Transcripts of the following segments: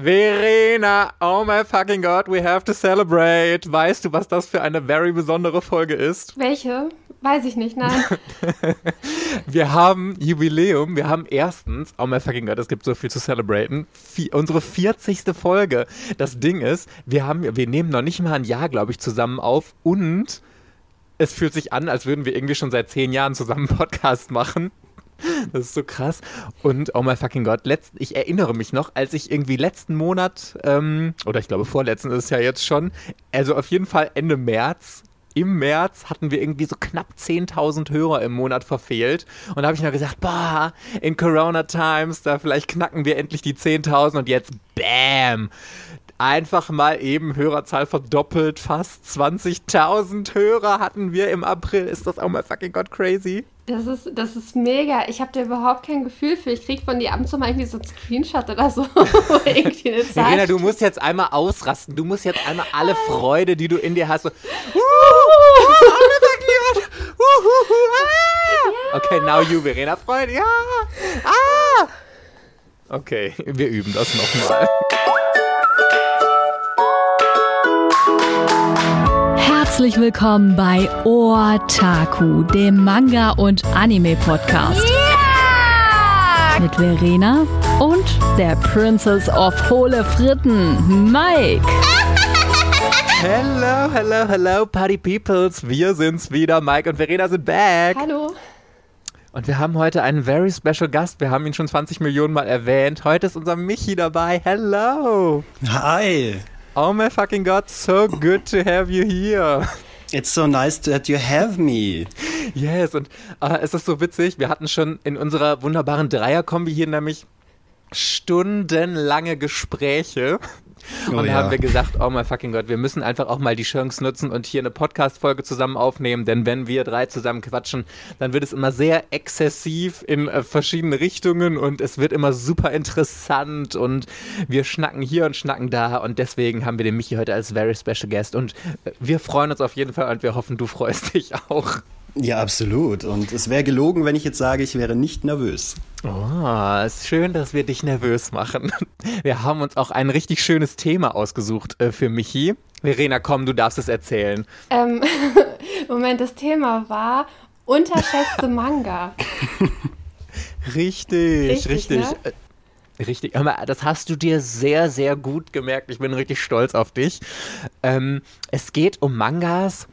Verena, oh my fucking God, we have to celebrate. Weißt du, was das für eine very besondere Folge ist? Welche? Weiß ich nicht, nein. wir haben Jubiläum. Wir haben erstens, oh my fucking God, es gibt so viel zu celebraten. Vi unsere 40. Folge. Das Ding ist, wir haben, wir nehmen noch nicht mal ein Jahr, glaube ich, zusammen auf und es fühlt sich an, als würden wir irgendwie schon seit zehn Jahren zusammen einen Podcast machen. Das ist so krass. Und oh my fucking God, letzt, ich erinnere mich noch, als ich irgendwie letzten Monat, ähm, oder ich glaube vorletzten ist es ja jetzt schon, also auf jeden Fall Ende März, im März hatten wir irgendwie so knapp 10.000 Hörer im Monat verfehlt. Und da habe ich noch gesagt, boah, in Corona Times, da vielleicht knacken wir endlich die 10.000 und jetzt, bam, einfach mal eben Hörerzahl verdoppelt, fast 20.000 Hörer hatten wir im April. Ist das auch mal fucking God crazy? Das ist, das ist mega. Ich habe da überhaupt kein Gefühl für. Ich kriege von dir ab und zu mal irgendwie so einen Screenshot oder so. irgendwie eine Zahl Helena, du musst jetzt einmal ausrasten. Du musst jetzt einmal alle Freude, die du in dir hast, so. Okay, now you, Verena. Freude, ja. Ah. Okay, wir üben das nochmal. Herzlich willkommen bei Otaku, dem Manga- und Anime-Podcast. Yeah! Mit Verena und der Princess of Hohle Fritten, Mike. Hello, hello, hello, Party Peoples. Wir sind's wieder. Mike und Verena sind back. Hallo. Und wir haben heute einen very special Gast. Wir haben ihn schon 20 Millionen Mal erwähnt. Heute ist unser Michi dabei. Hello. Hi. Oh my fucking God, so good to have you here. It's so nice that you have me. Yes, und äh, es ist so witzig, wir hatten schon in unserer wunderbaren Dreierkombi hier nämlich stundenlange Gespräche und oh, dann ja. haben wir gesagt, oh my fucking Gott, wir müssen einfach auch mal die Chance nutzen und hier eine Podcast-Folge zusammen aufnehmen, denn wenn wir drei zusammen quatschen, dann wird es immer sehr exzessiv in äh, verschiedene Richtungen und es wird immer super interessant und wir schnacken hier und schnacken da und deswegen haben wir den Michi heute als very special guest und äh, wir freuen uns auf jeden Fall und wir hoffen, du freust dich auch. Ja, absolut. Und es wäre gelogen, wenn ich jetzt sage, ich wäre nicht nervös. Oh, ist schön, dass wir dich nervös machen. Wir haben uns auch ein richtig schönes Thema ausgesucht äh, für Michi. Verena, komm, du darfst es erzählen. Ähm, Moment, das Thema war unterschätzte Manga. richtig, richtig. richtig. Ne? Äh, richtig, das hast du dir sehr, sehr gut gemerkt. Ich bin richtig stolz auf dich. Ähm, es geht um Mangas,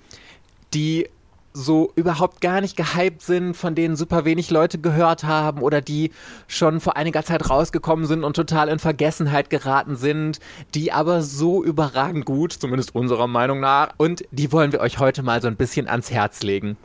die so überhaupt gar nicht gehypt sind, von denen super wenig Leute gehört haben oder die schon vor einiger Zeit rausgekommen sind und total in Vergessenheit geraten sind, die aber so überragend gut, zumindest unserer Meinung nach, und die wollen wir euch heute mal so ein bisschen ans Herz legen.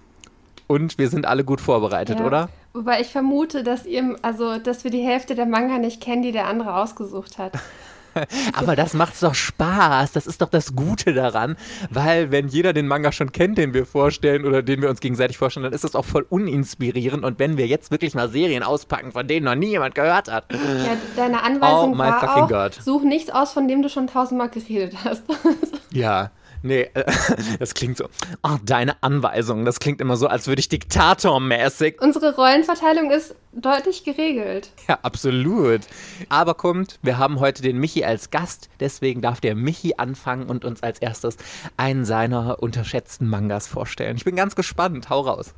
Und wir sind alle gut vorbereitet, ja. oder? Wobei ich vermute, dass ihr, also, dass wir die Hälfte der Manga nicht kennen, die der andere ausgesucht hat. Aber das macht doch Spaß. Das ist doch das Gute daran. Weil, wenn jeder den Manga schon kennt, den wir vorstellen oder den wir uns gegenseitig vorstellen, dann ist das auch voll uninspirierend. Und wenn wir jetzt wirklich mal Serien auspacken, von denen noch nie jemand gehört hat. Ja, deine Anweisung oh war auch, God. such nichts aus, von dem du schon tausendmal geredet hast. ja. Nee, äh, das klingt so. Oh, deine Anweisung. Das klingt immer so, als würde ich diktatormäßig. Unsere Rollenverteilung ist deutlich geregelt. Ja, absolut. Aber kommt, wir haben heute den Michi als Gast, deswegen darf der Michi anfangen und uns als erstes einen seiner unterschätzten Mangas vorstellen. Ich bin ganz gespannt. Hau raus.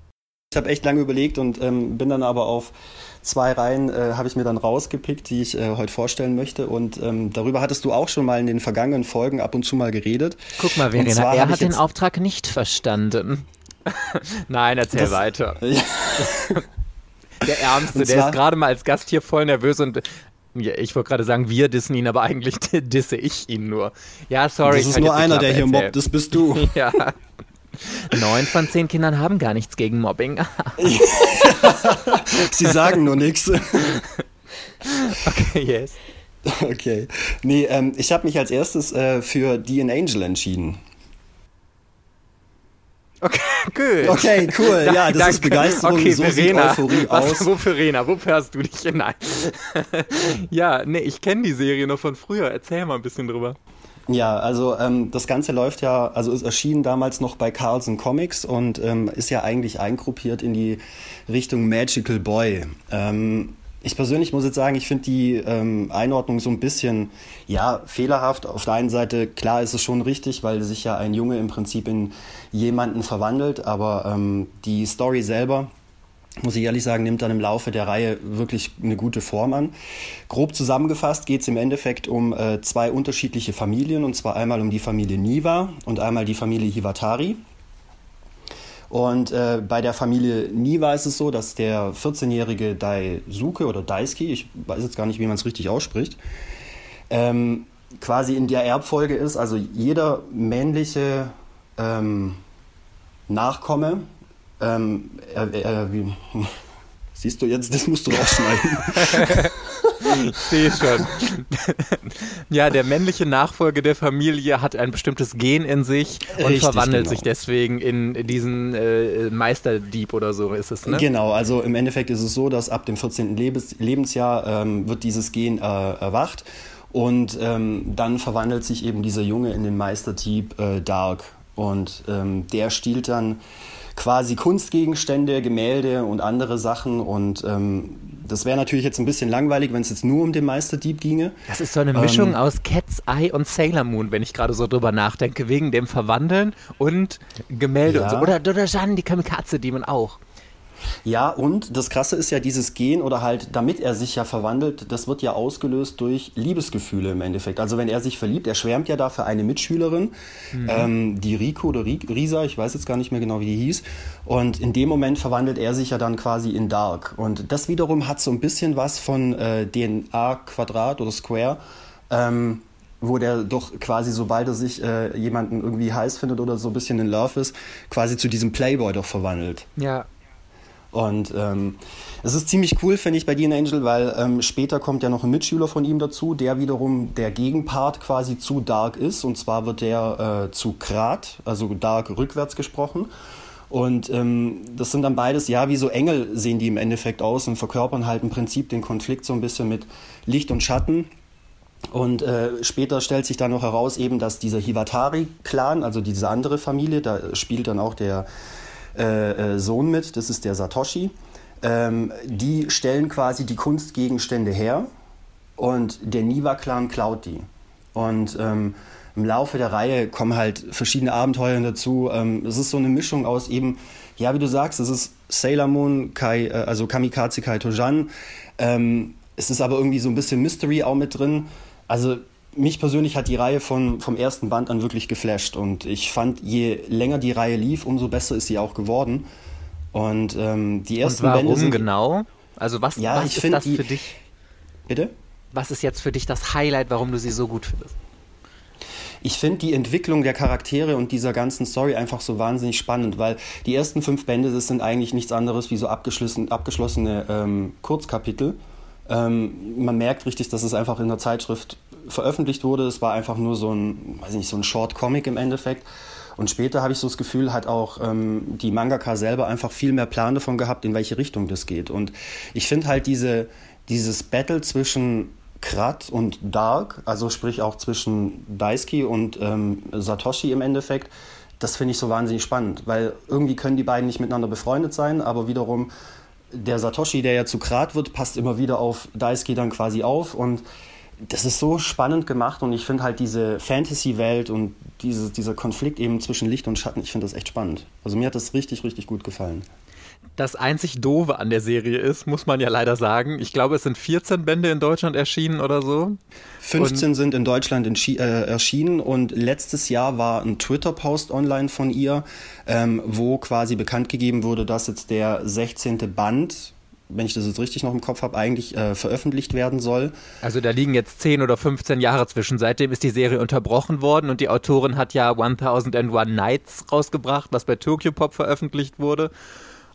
Ich habe echt lange überlegt und ähm, bin dann aber auf zwei Reihen äh, habe ich mir dann rausgepickt, die ich äh, heute vorstellen möchte. Und ähm, darüber hattest du auch schon mal in den vergangenen Folgen ab und zu mal geredet. Guck mal, Verena, er hat den Auftrag nicht verstanden. Nein, erzähl das, weiter. der Ärmste, der ist gerade mal als Gast hier voll nervös und ja, ich wollte gerade sagen, wir dissen ihn, aber eigentlich disse ich ihn nur. Ja, sorry. Das ist nur einer, der hier mobbt, das bist du. ja. Neun von zehn Kindern haben gar nichts gegen Mobbing. Sie sagen nur nichts. Okay, yes. Okay. Nee, ähm, ich habe mich als erstes äh, für Die an Angel entschieden. Okay, gut. Okay, cool. Ja, das Danke. ist Begeisterung. Okay, so Verena, Euphorie was, aus. Wofür Verena? Wofür hast du dich hinein? ja, nee, ich kenne die Serie noch von früher. Erzähl mal ein bisschen drüber. Ja, also ähm, das Ganze läuft ja, also es erschien damals noch bei Carlson Comics und ähm, ist ja eigentlich eingruppiert in die Richtung Magical Boy. Ähm, ich persönlich muss jetzt sagen, ich finde die ähm, Einordnung so ein bisschen, ja, fehlerhaft. Auf der einen Seite, klar ist es schon richtig, weil sich ja ein Junge im Prinzip in jemanden verwandelt, aber ähm, die Story selber, muss ich ehrlich sagen, nimmt dann im Laufe der Reihe wirklich eine gute Form an. Grob zusammengefasst geht es im Endeffekt um äh, zwei unterschiedliche Familien, und zwar einmal um die Familie Niva und einmal die Familie Hivatari. Und äh, bei der Familie Niva ist es so, dass der 14-jährige Daisuke oder Daisuke, ich weiß jetzt gar nicht, wie man es richtig ausspricht, ähm, quasi in der Erbfolge ist. Also jeder männliche ähm, Nachkomme, ähm, er, er, wie, siehst du jetzt, das musst du rausschneiden. Ich sehe schon. ja, der männliche Nachfolger der Familie hat ein bestimmtes Gen in sich und Richtig, verwandelt genau. sich deswegen in diesen äh, Meisterdieb oder so ist es, ne? Genau, also im Endeffekt ist es so, dass ab dem 14. Lebens Lebensjahr ähm, wird dieses Gen äh, erwacht und ähm, dann verwandelt sich eben dieser Junge in den Meisterdieb äh, Dark und ähm, der stiehlt dann quasi Kunstgegenstände, Gemälde und andere Sachen. Und ähm, das wäre natürlich jetzt ein bisschen langweilig, wenn es jetzt nur um den Meisterdieb ginge. Das ist so eine Mischung ähm, aus Cat's Eye und Sailor Moon, wenn ich gerade so drüber nachdenke, wegen dem Verwandeln und Gemälde ja. und so. Oder, oder Jeanne, die Kamikaze-Demon auch. Ja, und das Krasse ist ja dieses Gen oder halt, damit er sich ja verwandelt, das wird ja ausgelöst durch Liebesgefühle im Endeffekt. Also wenn er sich verliebt, er schwärmt ja da für eine Mitschülerin, mhm. ähm, die Rico oder Risa, ich weiß jetzt gar nicht mehr genau, wie die hieß. Und in dem Moment verwandelt er sich ja dann quasi in Dark. Und das wiederum hat so ein bisschen was von äh, DNA Quadrat oder Square. Ähm, wo der doch quasi, sobald er sich äh, jemanden irgendwie heiß findet oder so ein bisschen in Love ist, quasi zu diesem Playboy doch verwandelt. Ja, und ähm, es ist ziemlich cool, finde ich, bei Dean Angel, weil ähm, später kommt ja noch ein Mitschüler von ihm dazu, der wiederum der Gegenpart quasi zu Dark ist. Und zwar wird der äh, zu Krat, also Dark rückwärts gesprochen. Und ähm, das sind dann beides, ja, wie so Engel sehen die im Endeffekt aus und verkörpern halt im Prinzip den Konflikt so ein bisschen mit Licht und Schatten. Und äh, später stellt sich dann noch heraus, eben, dass dieser Hivatari-Clan, also diese andere Familie, da spielt dann auch der äh, äh, Sohn mit, das ist der Satoshi. Ähm, die stellen quasi die Kunstgegenstände her und der Niva-Clan klaut die. Und ähm, im Laufe der Reihe kommen halt verschiedene Abenteuer dazu. Ähm, es ist so eine Mischung aus eben, ja, wie du sagst, es ist Sailor Moon, Kai, äh, also Kamikaze Kai Tojan. Ähm, es ist aber irgendwie so ein bisschen Mystery auch mit drin. Also mich persönlich hat die Reihe von, vom ersten Band an wirklich geflasht und ich fand, je länger die Reihe lief, umso besser ist sie auch geworden. Und ähm, die ersten und warum Bände sind genau? Also was, ja, was ich ist das die, für dich? Bitte? Was ist jetzt für dich das Highlight, warum du sie so gut findest? Ich finde die Entwicklung der Charaktere und dieser ganzen Story einfach so wahnsinnig spannend, weil die ersten fünf Bände, das sind eigentlich nichts anderes wie so abgeschlossen, abgeschlossene ähm, Kurzkapitel. Ähm, man merkt richtig, dass es einfach in der Zeitschrift veröffentlicht wurde. Es war einfach nur so ein, weiß nicht, so ein Short Comic im Endeffekt. Und später habe ich so das Gefühl, hat auch ähm, die Mangaka selber einfach viel mehr Plan davon gehabt, in welche Richtung das geht. Und ich finde halt diese, dieses Battle zwischen Krat und Dark, also sprich auch zwischen Daisuke und ähm, Satoshi im Endeffekt, das finde ich so wahnsinnig spannend, weil irgendwie können die beiden nicht miteinander befreundet sein, aber wiederum der Satoshi, der ja zu Krat wird, passt immer wieder auf Daisuke dann quasi auf und das ist so spannend gemacht und ich finde halt diese Fantasy-Welt und diese, dieser Konflikt eben zwischen Licht und Schatten, ich finde das echt spannend. Also mir hat das richtig, richtig gut gefallen. Das einzig Doofe an der Serie ist, muss man ja leider sagen, ich glaube, es sind 14 Bände in Deutschland erschienen oder so. 15 und sind in Deutschland äh, erschienen und letztes Jahr war ein Twitter-Post online von ihr, ähm, wo quasi bekannt gegeben wurde, dass jetzt der 16. Band wenn ich das jetzt richtig noch im Kopf habe, eigentlich äh, veröffentlicht werden soll. Also da liegen jetzt 10 oder 15 Jahre zwischen. Seitdem ist die Serie unterbrochen worden und die Autorin hat ja 1001 Nights rausgebracht, was bei Tokyo Pop veröffentlicht wurde.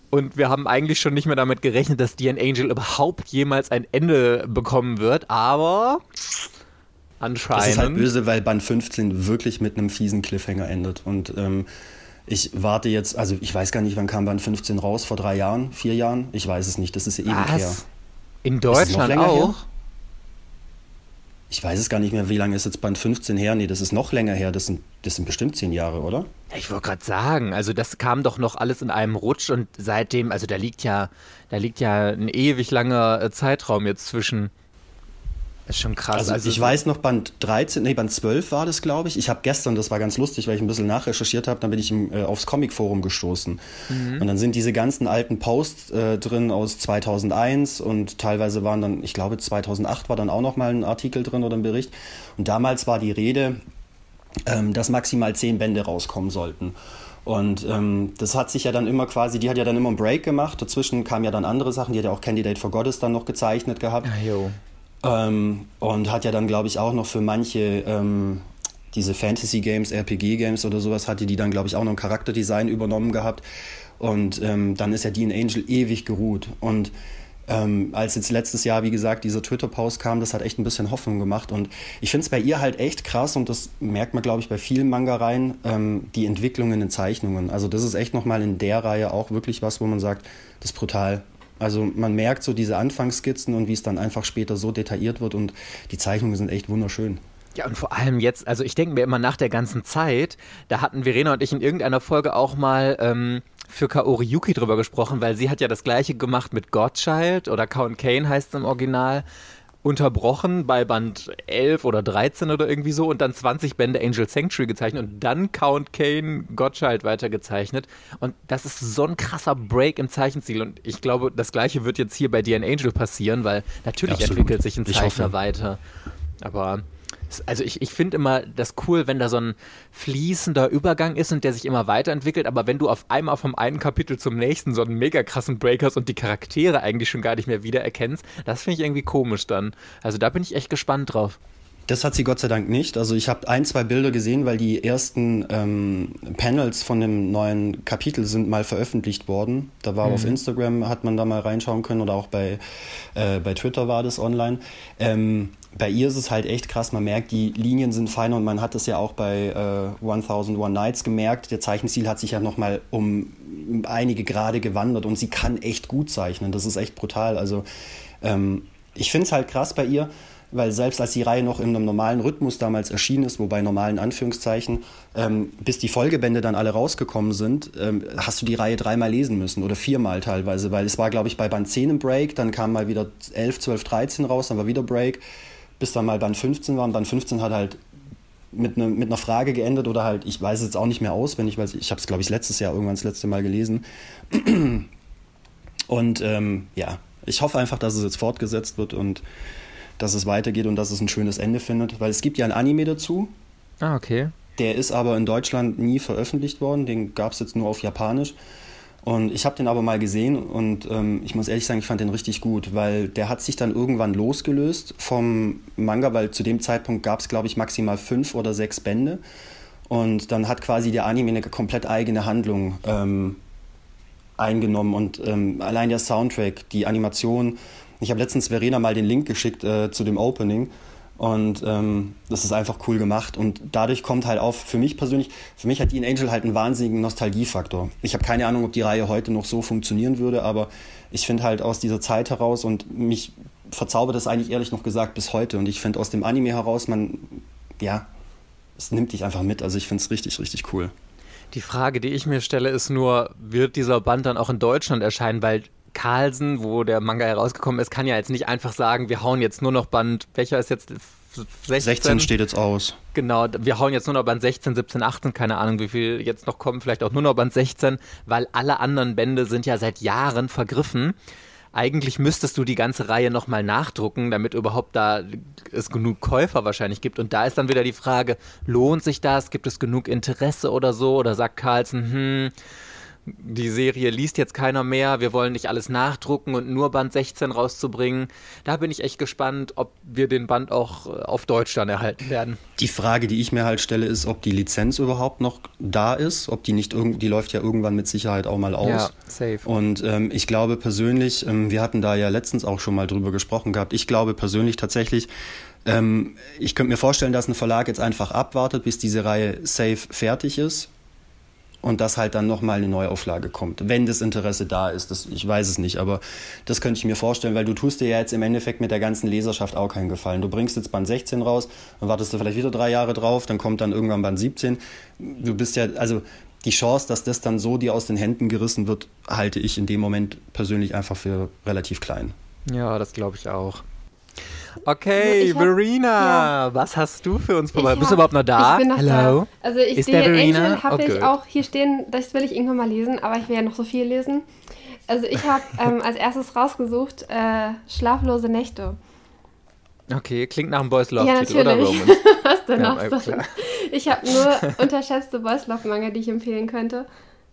Und wir haben eigentlich schon nicht mehr damit gerechnet, dass Dean Angel überhaupt jemals ein Ende bekommen wird, aber anscheinend. Das ist halt böse, weil Band 15 wirklich mit einem fiesen Cliffhanger endet. Und ähm, ich warte jetzt, also ich weiß gar nicht, wann kam Band 15 raus, vor drei Jahren, vier Jahren? Ich weiß es nicht, das ist ja ewig Was? her. In Deutschland auch? Her? ich weiß es gar nicht mehr, wie lange ist jetzt Band 15 her? Nee, das ist noch länger her. Das sind, das sind bestimmt zehn Jahre, oder? Ich wollte gerade sagen, also das kam doch noch alles in einem Rutsch und seitdem, also da liegt ja, da liegt ja ein ewig langer äh, Zeitraum jetzt zwischen. Ist schon krass. Also, also ich weiß noch, Band 13, nee, Band 12 war das, glaube ich. Ich habe gestern, das war ganz lustig, weil ich ein bisschen nachrecherchiert habe, dann bin ich im, äh, aufs Comic-Forum gestoßen. Mhm. Und dann sind diese ganzen alten Posts äh, drin aus 2001 und teilweise waren dann, ich glaube 2008 war dann auch noch mal ein Artikel drin oder ein Bericht. Und damals war die Rede, ähm, dass maximal zehn Bände rauskommen sollten. Und ähm, das hat sich ja dann immer quasi, die hat ja dann immer einen Break gemacht. Dazwischen kamen ja dann andere Sachen. Die hat ja auch Candidate for Goddess dann noch gezeichnet gehabt. Ah. Ähm, und hat ja dann, glaube ich, auch noch für manche ähm, diese Fantasy-Games, RPG-Games oder sowas, hatte die dann, glaube ich, auch noch ein Charakterdesign übernommen gehabt. Und ähm, dann ist ja Dean Angel ewig geruht. Und ähm, als jetzt letztes Jahr, wie gesagt, dieser Twitter-Post kam, das hat echt ein bisschen Hoffnung gemacht. Und ich finde es bei ihr halt echt krass und das merkt man, glaube ich, bei vielen Manga-Reihen, ähm, die Entwicklung in den Zeichnungen. Also das ist echt nochmal in der Reihe auch wirklich was, wo man sagt, das ist brutal. Also man merkt so diese Anfangsskizzen und wie es dann einfach später so detailliert wird und die Zeichnungen sind echt wunderschön. Ja, und vor allem jetzt, also ich denke mir immer nach der ganzen Zeit, da hatten Verena und ich in irgendeiner Folge auch mal ähm, für Kaori Yuki drüber gesprochen, weil sie hat ja das gleiche gemacht mit Godchild oder Count Kane heißt es im Original unterbrochen bei Band 11 oder 13 oder irgendwie so und dann 20 Bände Angel Sanctuary gezeichnet und dann Count Kane Gottschalk weitergezeichnet. Und das ist so ein krasser Break im Zeichenstil. Und ich glaube, das gleiche wird jetzt hier bei DN Angel passieren, weil natürlich Absolut. entwickelt sich ein Zeichner weiter. Aber also ich, ich finde immer das cool, wenn da so ein fließender Übergang ist und der sich immer weiterentwickelt, aber wenn du auf einmal vom einen Kapitel zum nächsten so einen mega krassen Break hast und die Charaktere eigentlich schon gar nicht mehr wiedererkennst, das finde ich irgendwie komisch dann. Also da bin ich echt gespannt drauf. Das hat sie Gott sei Dank nicht. Also ich habe ein, zwei Bilder gesehen, weil die ersten ähm, Panels von dem neuen Kapitel sind mal veröffentlicht worden. Da war mhm. auf Instagram, hat man da mal reinschauen können oder auch bei, äh, bei Twitter war das online. Ähm, bei ihr ist es halt echt krass. Man merkt, die Linien sind feiner und man hat das ja auch bei äh, 1001 Nights gemerkt. Der Zeichenstil hat sich ja nochmal um einige Grade gewandert und sie kann echt gut zeichnen. Das ist echt brutal. Also ähm, ich finde es halt krass bei ihr, weil selbst als die Reihe noch in einem normalen Rhythmus damals erschienen ist, wobei normalen Anführungszeichen, ähm, bis die Folgebände dann alle rausgekommen sind, ähm, hast du die Reihe dreimal lesen müssen oder viermal teilweise, weil es war, glaube ich, bei Band 10 ein Break, dann kam mal wieder 11, 12, 13 raus, dann war wieder Break bis dann mal Band 15 war. Und Band 15 hat halt mit, ne, mit einer Frage geendet oder halt, ich weiß es jetzt auch nicht mehr auswendig, weil ich habe es, glaube ich, letztes Jahr irgendwann das letzte Mal gelesen. Und ähm, ja, ich hoffe einfach, dass es jetzt fortgesetzt wird und dass es weitergeht und dass es ein schönes Ende findet, weil es gibt ja ein Anime dazu. Ah, okay. Der ist aber in Deutschland nie veröffentlicht worden, den gab es jetzt nur auf Japanisch. Und ich habe den aber mal gesehen und ähm, ich muss ehrlich sagen, ich fand den richtig gut, weil der hat sich dann irgendwann losgelöst vom Manga, weil zu dem Zeitpunkt gab es, glaube ich, maximal fünf oder sechs Bände. Und dann hat quasi der Anime eine komplett eigene Handlung ähm, eingenommen und ähm, allein der Soundtrack, die Animation. Ich habe letztens Verena mal den Link geschickt äh, zu dem Opening und ähm, das ist einfach cool gemacht. Und dadurch kommt halt auf, für mich persönlich, für mich hat Dean Angel halt einen wahnsinnigen Nostalgiefaktor. Ich habe keine Ahnung, ob die Reihe heute noch so funktionieren würde, aber ich finde halt aus dieser Zeit heraus und mich verzaubert das eigentlich ehrlich noch gesagt bis heute. Und ich finde aus dem Anime heraus, man, ja, es nimmt dich einfach mit. Also ich finde es richtig, richtig cool. Die Frage, die ich mir stelle, ist nur, wird dieser Band dann auch in Deutschland erscheinen? Weil Carlsen, wo der Manga herausgekommen ist, kann ja jetzt nicht einfach sagen, wir hauen jetzt nur noch Band, welcher ist jetzt 16? 16 steht jetzt aus. Genau, wir hauen jetzt nur noch Band 16, 17, 18, keine Ahnung, wie viel jetzt noch kommen, vielleicht auch nur noch Band 16, weil alle anderen Bände sind ja seit Jahren vergriffen. Eigentlich müsstest du die ganze Reihe nochmal nachdrucken, damit überhaupt da es genug Käufer wahrscheinlich gibt. Und da ist dann wieder die Frage, lohnt sich das? Gibt es genug Interesse oder so? Oder sagt Carlsen, hm, die Serie liest jetzt keiner mehr, wir wollen nicht alles nachdrucken und nur Band 16 rauszubringen. Da bin ich echt gespannt, ob wir den Band auch äh, auf Deutsch dann erhalten werden. Die Frage, die ich mir halt stelle, ist, ob die Lizenz überhaupt noch da ist, ob die nicht irgendwie, die läuft ja irgendwann mit Sicherheit auch mal aus. Ja, safe. Und ähm, ich glaube persönlich, ähm, wir hatten da ja letztens auch schon mal drüber gesprochen gehabt, ich glaube persönlich tatsächlich, ähm, ich könnte mir vorstellen, dass ein Verlag jetzt einfach abwartet, bis diese Reihe safe fertig ist und dass halt dann nochmal eine Neuauflage kommt, wenn das Interesse da ist. Das, ich weiß es nicht, aber das könnte ich mir vorstellen, weil du tust dir ja jetzt im Endeffekt mit der ganzen Leserschaft auch keinen Gefallen. Du bringst jetzt Band 16 raus, dann wartest du vielleicht wieder drei Jahre drauf, dann kommt dann irgendwann Band 17. Du bist ja, also die Chance, dass das dann so dir aus den Händen gerissen wird, halte ich in dem Moment persönlich einfach für relativ klein. Ja, das glaube ich auch. Okay, hab, Verena, ja. was hast du für uns vorbei? Bist du überhaupt noch da? Ich bin noch Hello? Da. Also ich Ist der Angel habe oh, ich auch hier stehen, das will ich irgendwann mal lesen, aber ich will ja noch so viel lesen. Also ich habe ähm, als erstes rausgesucht äh, Schlaflose Nächte. Okay, klingt nach einem Boys Love ja, Titel, oder Roman? was denn ja, noch? Ich habe nur unterschätzte Boys Love Manga, die ich empfehlen könnte.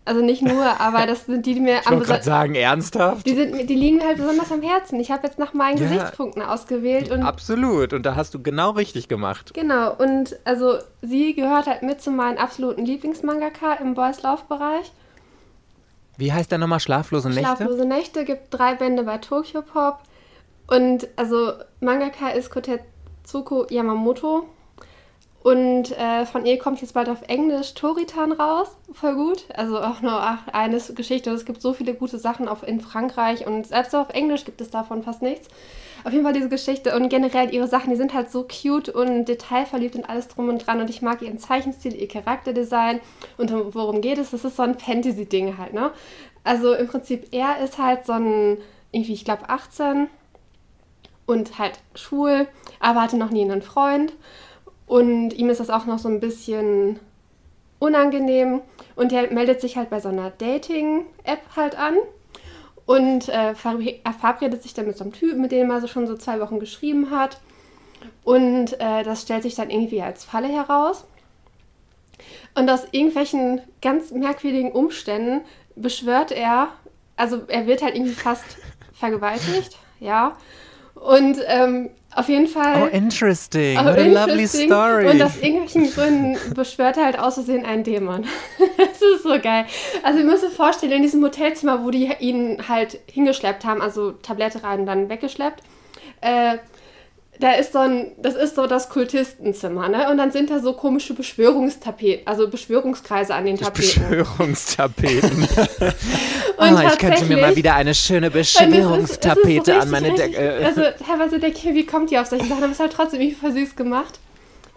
Also nicht nur, aber das sind die, die mir ich am gerade sagen, ernsthaft? Die, sind, die liegen halt besonders am Herzen. Ich habe jetzt nach meinen ja, Gesichtspunkten ausgewählt. Und absolut, und da hast du genau richtig gemacht. Genau, und also sie gehört halt mit zu meinen absoluten Lieblingsmangaka im Boys Love-Bereich. Wie heißt der nochmal? Schlaflose Nächte? Schlaflose Nächte gibt drei Bände bei Tokyo Pop. Und also Mangaka ist Kotetsuko Yamamoto. Und äh, von ihr kommt jetzt bald auf Englisch Toritan raus. Voll gut. Also auch nur eine Geschichte. Es gibt so viele gute Sachen auf, in Frankreich und selbst auf Englisch gibt es davon fast nichts. Auf jeden Fall diese Geschichte und generell ihre Sachen, die sind halt so cute und detailverliebt und alles drum und dran. Und ich mag ihren Zeichenstil, ihr Charakterdesign. Und worum geht es? Das ist so ein Fantasy-Ding halt, ne? Also im Prinzip, er ist halt so ein, irgendwie, ich glaube, 18 und halt schwul, aber hatte noch nie einen Freund. Und ihm ist das auch noch so ein bisschen unangenehm. Und er meldet sich halt bei so einer Dating-App halt an und äh, verabredet sich dann mit so einem Typen, mit dem er so schon so zwei Wochen geschrieben hat. Und äh, das stellt sich dann irgendwie als Falle heraus. Und aus irgendwelchen ganz merkwürdigen Umständen beschwört er, also er wird halt irgendwie fast vergewaltigt, ja. Und ähm, auf jeden Fall. Oh, interesting. Oh, What a lovely story. Und aus irgendwelchen Gründen beschwört er halt aus Versehen einen Dämon. das ist so geil. Also, ihr müsst euch vorstellen, in diesem Hotelzimmer, wo die ihn halt hingeschleppt haben, also Tablette rein und dann weggeschleppt, äh, da ist so ein, das ist so das Kultistenzimmer, ne? Und dann sind da so komische Beschwörungstapeten, also Beschwörungskreise an den Tapeten. Beschwörungstapeten. oh, ich könnte mir mal wieder eine schöne Beschwörungstapete so an meine Decke. Also teilweise denke ich wie kommt die auf solche Sachen? Aber es ist halt trotzdem irgendwie voll süß gemacht.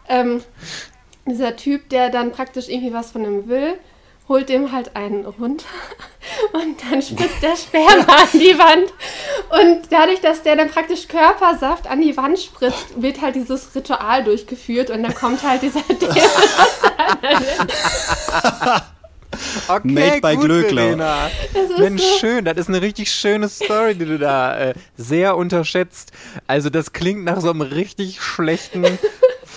Ähm, dieser Typ, der dann praktisch irgendwie was von ihm will, holt dem halt einen runter und dann spritzt der Sperma an die Wand. Und dadurch, dass der dann praktisch Körpersaft an die Wand spritzt, wird halt dieses Ritual durchgeführt und dann kommt halt dieser Dämon. Okay, Made by Glöckler. Mensch, so. schön. Das ist eine richtig schöne Story, die du da äh, sehr unterschätzt. Also, das klingt nach so einem richtig schlechten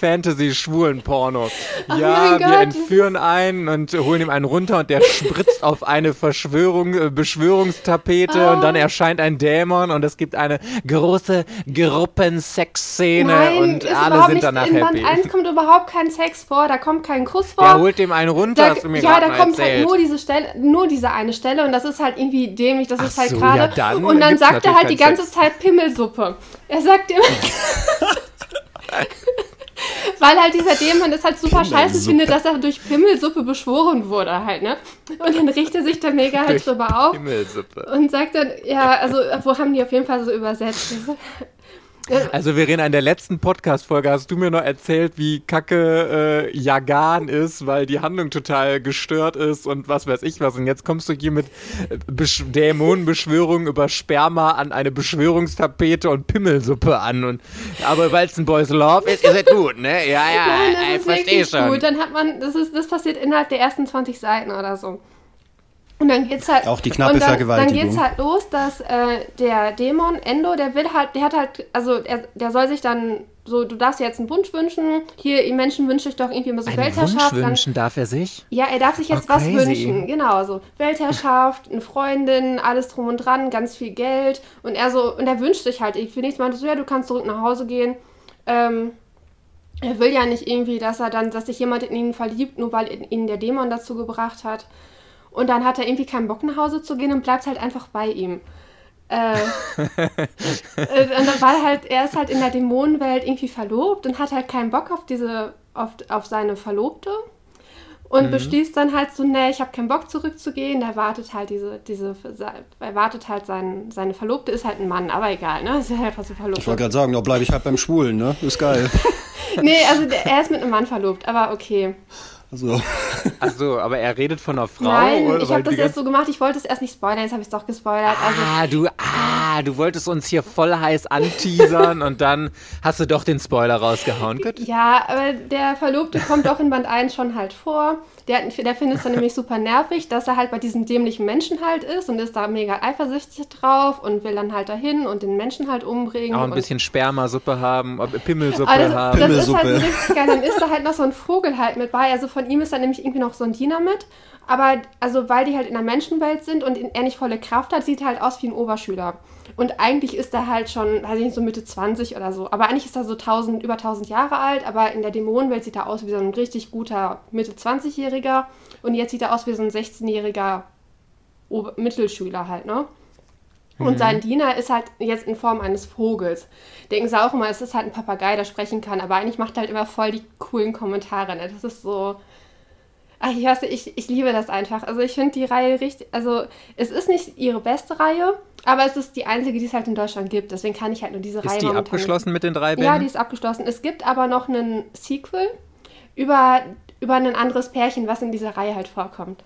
Fantasy-Schwulen-Porno. Oh ja, wir Gott, entführen einen und holen ihm einen runter und der spritzt auf eine Verschwörung, äh, Beschwörungstapete oh. und dann erscheint ein Dämon und es gibt eine große Gruppensexszene und alle sind danach in happy. In Band 1 kommt überhaupt kein Sex vor, da kommt kein Kuss vor. Er holt dem einen runter, da, hast du mir Ja, da kommt halt erzählt. halt nur diese Stelle, nur diese eine Stelle und das ist halt irgendwie dämlich, das Ach ist halt so, gerade. Ja, dann und dann sagt er halt die ganze Sex. Zeit Pimmelsuppe. Er sagt immer. Weil halt dieser Dämon das halt super scheiße findet, dass er durch Pimmelsuppe beschworen wurde halt, ne? Und dann richtet er sich da mega halt drüber auf. Pimmelsuppe. Und sagt dann, ja, also, wo haben die auf jeden Fall so übersetzt? Also Verena, in der letzten Podcast-Folge hast du mir noch erzählt, wie kacke äh, Jagan ist, weil die Handlung total gestört ist und was weiß ich was. Und jetzt kommst du hier mit äh, Besch Dämonenbeschwörung über Sperma an eine Beschwörungstapete und Pimmelsuppe an. Und, aber weil es ein Boys Love ist, ist es gut, ne? Ja, ja, Nein, das ich verstehe schon. Gut. Dann hat man, das, ist, das passiert innerhalb der ersten 20 Seiten oder so. Und dann geht's halt. Auch die knappe und dann, Vergewaltigung. Dann geht's halt los, dass äh, der Dämon, Endo, der will halt, der hat halt, also er, der soll sich dann so, du darfst dir jetzt einen Wunsch wünschen. Hier, ihr Menschen wünscht euch doch irgendwie immer so einen Weltherrschaft. Wunsch wünschen darf er sich? Ja, er darf sich jetzt oh, was wünschen. Genau, so Weltherrschaft, eine Freundin, alles drum und dran, ganz viel Geld. Und er so, und er wünscht sich halt irgendwie nichts. Meinte so, ja, du kannst zurück nach Hause gehen. Ähm, er will ja nicht irgendwie, dass er dann, dass sich jemand in ihn verliebt, nur weil ihn der Dämon dazu gebracht hat. Und dann hat er irgendwie keinen Bock nach Hause zu gehen und bleibt halt einfach bei ihm. Äh, äh, und dann war halt, er ist halt in der Dämonenwelt irgendwie verlobt und hat halt keinen Bock auf diese, auf, auf seine Verlobte. und mhm. beschließt dann halt so, ne, ich habe keinen Bock zurückzugehen. Da wartet halt diese, diese, er wartet halt sein, seine Verlobte, ist halt ein Mann, aber egal, ne? Ist halt so verlobt. Ich wollte gerade sagen, da bleibe ich halt beim Schwulen, ne? Ist geil. nee, also er ist mit einem Mann verlobt, aber okay. Also. Achso, aber er redet von einer Frau. Nein, oder? ich habe das erst so gemacht, ich wollte es erst nicht spoilern, jetzt habe ich es doch gespoilert. Also, ah, du, ah, du wolltest uns hier voll heiß anteasern und dann hast du doch den Spoiler rausgehauen. Gut. Ja, aber der Verlobte kommt auch in Band 1 schon halt vor. Der, der findet es dann nämlich super nervig, dass er halt bei diesen dämlichen Menschen halt ist und ist da mega eifersüchtig drauf und will dann halt dahin und den Menschen halt umbringen. Auch ein bisschen Spermasuppe haben, Pimmelsuppe also, haben. Das ist halt richtig geil. Dann ist da halt noch so ein Vogel halt mit bei. Also von ihm ist da nämlich irgendwie noch so ein Diener mit. Aber also weil die halt in der Menschenwelt sind und er nicht volle Kraft hat, sieht er halt aus wie ein Oberschüler. Und eigentlich ist er halt schon, weiß ich nicht, so Mitte 20 oder so. Aber eigentlich ist er so 1000, über 1000 Jahre alt. Aber in der Dämonenwelt sieht er aus wie so ein richtig guter Mitte 20-Jähriger. Und jetzt sieht er aus wie so ein 16-jähriger Mittelschüler halt, ne? Und mhm. sein Diener ist halt jetzt in Form eines Vogels. Denken sie auch immer, es ist halt ein Papagei, der sprechen kann, aber eigentlich macht er halt immer voll die coolen Kommentare. Ne? Das ist so, Ach, ich weiß, ich, ich liebe das einfach. Also ich finde die Reihe richtig, also es ist nicht ihre beste Reihe, aber es ist die einzige, die es halt in Deutschland gibt. Deswegen kann ich halt nur diese ist Reihe. Ist die abgeschlossen mit den drei Bänden? Ja, die ist abgeschlossen. Es gibt aber noch einen Sequel über, über ein anderes Pärchen, was in dieser Reihe halt vorkommt.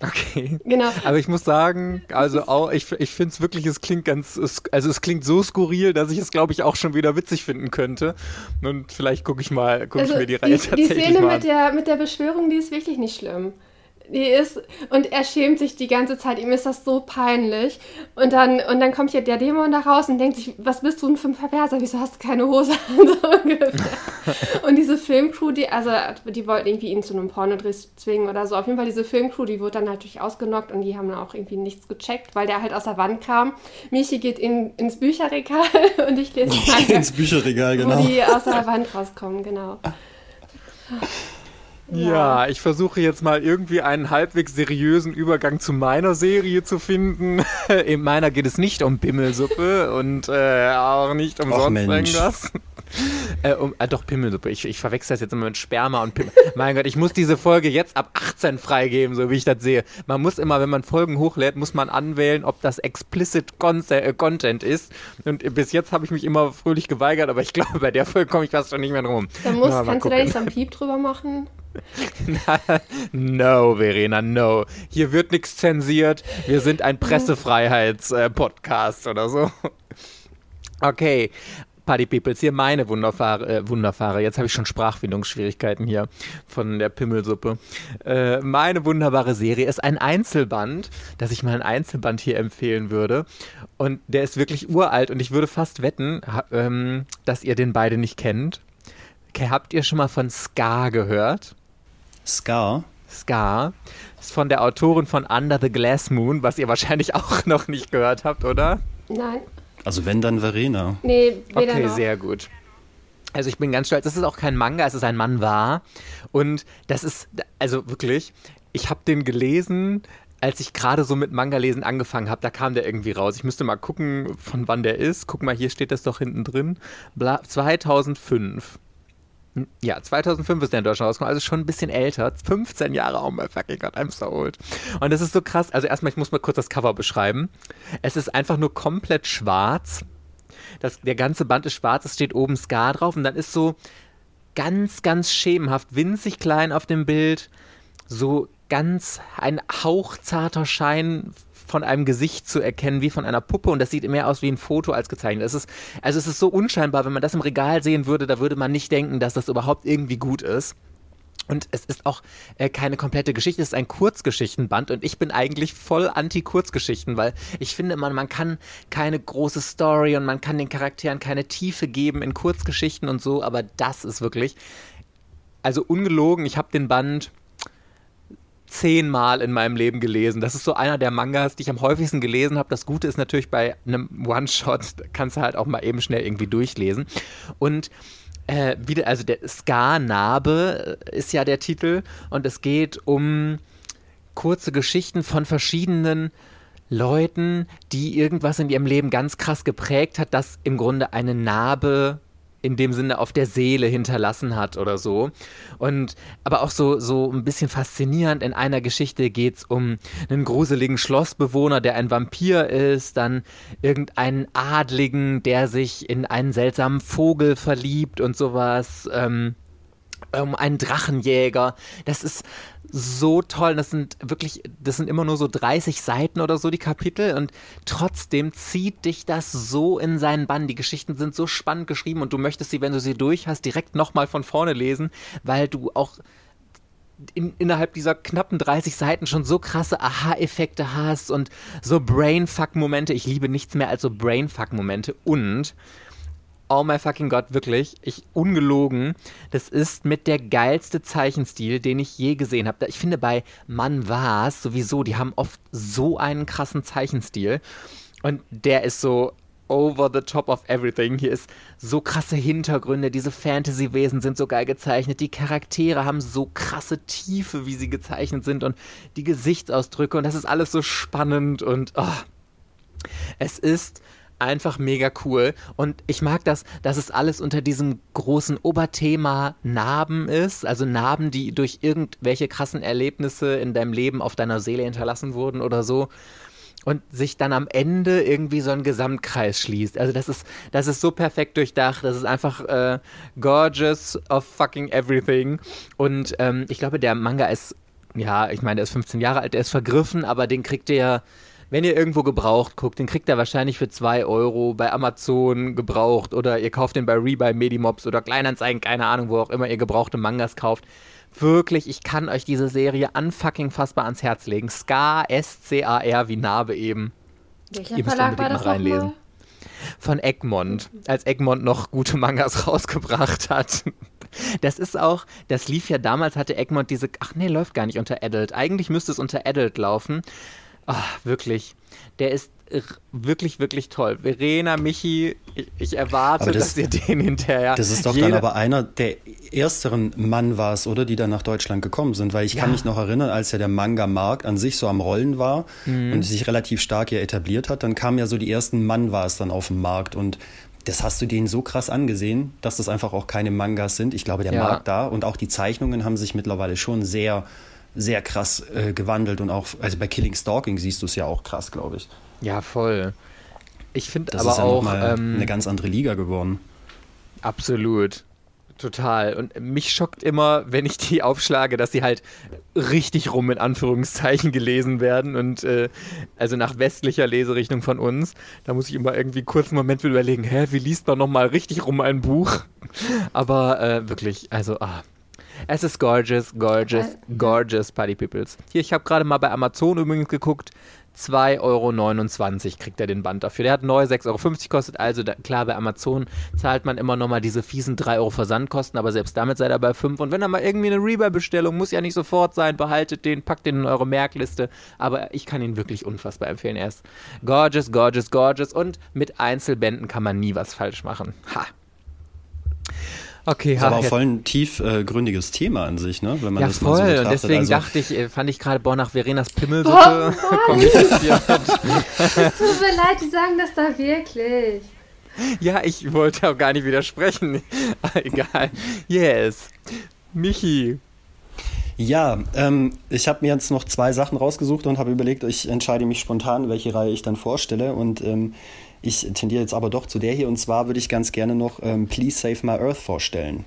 Okay. Genau. Aber ich muss sagen, also auch, ich, ich finde es wirklich, es klingt ganz, also es klingt so skurril, dass ich es, glaube ich, auch schon wieder witzig finden könnte. Und vielleicht gucke ich mal, gucke also ich mir die Reihe die, tatsächlich Die Szene mit der, mit der Beschwörung, die ist wirklich nicht schlimm die ist und er schämt sich die ganze Zeit, ihm ist das so peinlich und dann und dann kommt hier der Dämon da raus und denkt sich, was bist du denn für ein Perverser, wieso hast du keine Hose und diese Filmcrew, die also die wollten irgendwie ihn zu einem Pornodreh zwingen oder so, auf jeden Fall diese Filmcrew, die wurde dann natürlich ausgenockt und die haben dann auch irgendwie nichts gecheckt, weil der halt aus der Wand kam. Michi geht in, ins Bücherregal und ich lese Manga, ins Bücherregal, genau. Wo die aus der Wand rauskommen, genau. Ja. ja, ich versuche jetzt mal irgendwie einen halbwegs seriösen Übergang zu meiner Serie zu finden. In meiner geht es nicht um Pimmelsuppe und äh, auch nicht um Och, sonst Mensch. irgendwas. Äh, um, äh, doch, Pimmelsuppe. Ich, ich verwechsel das jetzt immer mit Sperma und Pimmel. mein Gott, ich muss diese Folge jetzt ab 18 freigeben, so wie ich das sehe. Man muss immer, wenn man Folgen hochlädt, muss man anwählen, ob das explicit äh, Content ist. Und bis jetzt habe ich mich immer fröhlich geweigert, aber ich glaube, bei der Folge komme ich fast schon nicht mehr drum. Dann musst, kannst du da nicht so einen Piep drüber machen? no, Verena, no. Hier wird nichts zensiert. Wir sind ein Pressefreiheits-Podcast äh, oder so. Okay, Party Peoples, hier meine Wunderfahre, äh, Wunderfahre. Jetzt habe ich schon Sprachfindungsschwierigkeiten hier von der Pimmelsuppe. Äh, meine wunderbare Serie ist ein Einzelband, dass ich mal ein Einzelband hier empfehlen würde. Und der ist wirklich uralt und ich würde fast wetten, ähm, dass ihr den beide nicht kennt. Habt ihr schon mal von Scar gehört? Scar? Scar ist von der Autorin von Under the Glass Moon, was ihr wahrscheinlich auch noch nicht gehört habt, oder? Nein. Also wenn, dann Verena. Nee, weder Okay, noch. sehr gut. Also ich bin ganz stolz. Das ist auch kein Manga, es ist ein Manhwa. Und das ist, also wirklich, ich habe den gelesen, als ich gerade so mit Manga-Lesen angefangen habe, da kam der irgendwie raus. Ich müsste mal gucken, von wann der ist. Guck mal, hier steht das doch hinten drin. Bla 2005. Ja, 2005 ist der in Deutschland rausgekommen, also schon ein bisschen älter. 15 Jahre, oh my fucking god, I'm so old. Und das ist so krass. Also erstmal, ich muss mal kurz das Cover beschreiben. Es ist einfach nur komplett schwarz. Das, der ganze Band ist schwarz, es steht oben Scar drauf und dann ist so ganz, ganz schemenhaft, winzig klein auf dem Bild, so ganz ein hauchzarter Schein von einem Gesicht zu erkennen, wie von einer Puppe. Und das sieht mehr aus wie ein Foto als gezeichnet. Es ist, also es ist so unscheinbar, wenn man das im Regal sehen würde, da würde man nicht denken, dass das überhaupt irgendwie gut ist. Und es ist auch äh, keine komplette Geschichte, es ist ein Kurzgeschichtenband und ich bin eigentlich voll anti-Kurzgeschichten, weil ich finde, man, man kann keine große Story und man kann den Charakteren keine Tiefe geben in Kurzgeschichten und so, aber das ist wirklich, also ungelogen, ich habe den Band zehnmal in meinem Leben gelesen. Das ist so einer der Mangas, die ich am häufigsten gelesen habe. Das Gute ist natürlich bei einem One-Shot, kannst du halt auch mal eben schnell irgendwie durchlesen. Und äh, wieder, also der Ska-Narbe ist ja der Titel und es geht um kurze Geschichten von verschiedenen Leuten, die irgendwas in ihrem Leben ganz krass geprägt hat, das im Grunde eine Narbe in dem Sinne auf der Seele hinterlassen hat oder so. Und aber auch so, so ein bisschen faszinierend. In einer Geschichte geht es um einen gruseligen Schlossbewohner, der ein Vampir ist, dann irgendeinen Adligen, der sich in einen seltsamen Vogel verliebt und sowas. Ähm, um einen Drachenjäger. Das ist so toll. Das sind wirklich, das sind immer nur so 30 Seiten oder so die Kapitel und trotzdem zieht dich das so in seinen Bann. Die Geschichten sind so spannend geschrieben und du möchtest sie, wenn du sie durch hast, direkt nochmal von vorne lesen, weil du auch in, innerhalb dieser knappen 30 Seiten schon so krasse Aha-Effekte hast und so Brainfuck-Momente. Ich liebe nichts mehr als so Brainfuck-Momente und Oh my fucking God, wirklich, ich ungelogen, das ist mit der geilste Zeichenstil, den ich je gesehen habe. Ich finde bei Mann war's sowieso, die haben oft so einen krassen Zeichenstil. Und der ist so over the top of everything. Hier ist so krasse Hintergründe, diese Fantasy-Wesen sind so geil gezeichnet, die Charaktere haben so krasse Tiefe, wie sie gezeichnet sind und die Gesichtsausdrücke. Und das ist alles so spannend und oh, es ist einfach mega cool. Und ich mag das, dass es alles unter diesem großen Oberthema Narben ist. Also Narben, die durch irgendwelche krassen Erlebnisse in deinem Leben auf deiner Seele hinterlassen wurden oder so. Und sich dann am Ende irgendwie so ein Gesamtkreis schließt. Also das ist, das ist so perfekt durchdacht. Das ist einfach äh, gorgeous of fucking everything. Und ähm, ich glaube, der Manga ist, ja, ich meine, der ist 15 Jahre alt, der ist vergriffen, aber den kriegt ihr wenn ihr irgendwo gebraucht guckt, den kriegt ihr wahrscheinlich für 2 Euro bei Amazon gebraucht oder ihr kauft den bei Rebuy, Medimobs oder Kleinanzeigen, keine Ahnung, wo auch immer ihr gebrauchte Mangas kauft. Wirklich, ich kann euch diese Serie unfucking fassbar ans Herz legen. Scar, S-C-A-R, wie Narbe eben. Welcher ihr müsst Verlag unbedingt mal reinlesen. Von Egmont, als Egmont noch gute Mangas rausgebracht hat. Das ist auch, das lief ja damals, hatte Egmont diese, ach nee, läuft gar nicht unter Adult. Eigentlich müsste es unter Adult laufen. Ach, wirklich. Der ist wirklich, wirklich toll. Verena, Michi, ich, ich erwarte, das, dass ihr den hinterher. Das ist doch dann aber einer der ersteren Mann war es, oder? Die dann nach Deutschland gekommen sind. Weil ich ja. kann mich noch erinnern, als ja der Manga-Markt an sich so am Rollen war mhm. und sich relativ stark hier etabliert hat, dann kamen ja so die ersten Mann war es dann auf den Markt und das hast du denen so krass angesehen, dass das einfach auch keine Mangas sind. Ich glaube, der ja. Markt da und auch die Zeichnungen haben sich mittlerweile schon sehr sehr krass äh, gewandelt und auch, also bei Killing Stalking siehst du es ja auch krass, glaube ich. Ja, voll. Ich finde aber ist ja auch ähm, eine ganz andere Liga geworden. Absolut. Total. Und mich schockt immer, wenn ich die aufschlage, dass sie halt richtig rum in Anführungszeichen gelesen werden. Und äh, also nach westlicher Leserichtung von uns. Da muss ich immer irgendwie kurz einen Moment überlegen, hä, wie liest man nochmal richtig rum ein Buch? Aber äh, wirklich, also, ah, es ist gorgeous, gorgeous, gorgeous Party Peoples. Hier, ich habe gerade mal bei Amazon übrigens geguckt. 2,29 Euro kriegt er den Band dafür. Der hat neu 6,50 Euro kostet, also da, klar, bei Amazon zahlt man immer nochmal diese fiesen 3 Euro Versandkosten, aber selbst damit seid ihr bei 5. Und wenn ihr mal irgendwie eine Rebuy-Bestellung, muss ja nicht sofort sein, behaltet den, packt den in eure Merkliste. Aber ich kann ihn wirklich unfassbar empfehlen. Er ist gorgeous, gorgeous, gorgeous und mit Einzelbänden kann man nie was falsch machen. Ha! Okay, das ist aber auch voll ein tiefgründiges äh, Thema an sich, ne? Wenn man ja, das voll. Mal so und deswegen also, dachte ich, äh, fand ich gerade, boah, nach Verenas Pimmelsuppe komme ich jetzt hier Es tut mir leid, die sagen das da wirklich. Ja, ich wollte auch gar nicht widersprechen. Egal. Yes. Michi. Ja, ähm, ich habe mir jetzt noch zwei Sachen rausgesucht und habe überlegt, ich entscheide mich spontan, welche Reihe ich dann vorstelle. Und ähm, ich tendiere jetzt aber doch zu der hier und zwar würde ich ganz gerne noch ähm, Please Save My Earth vorstellen.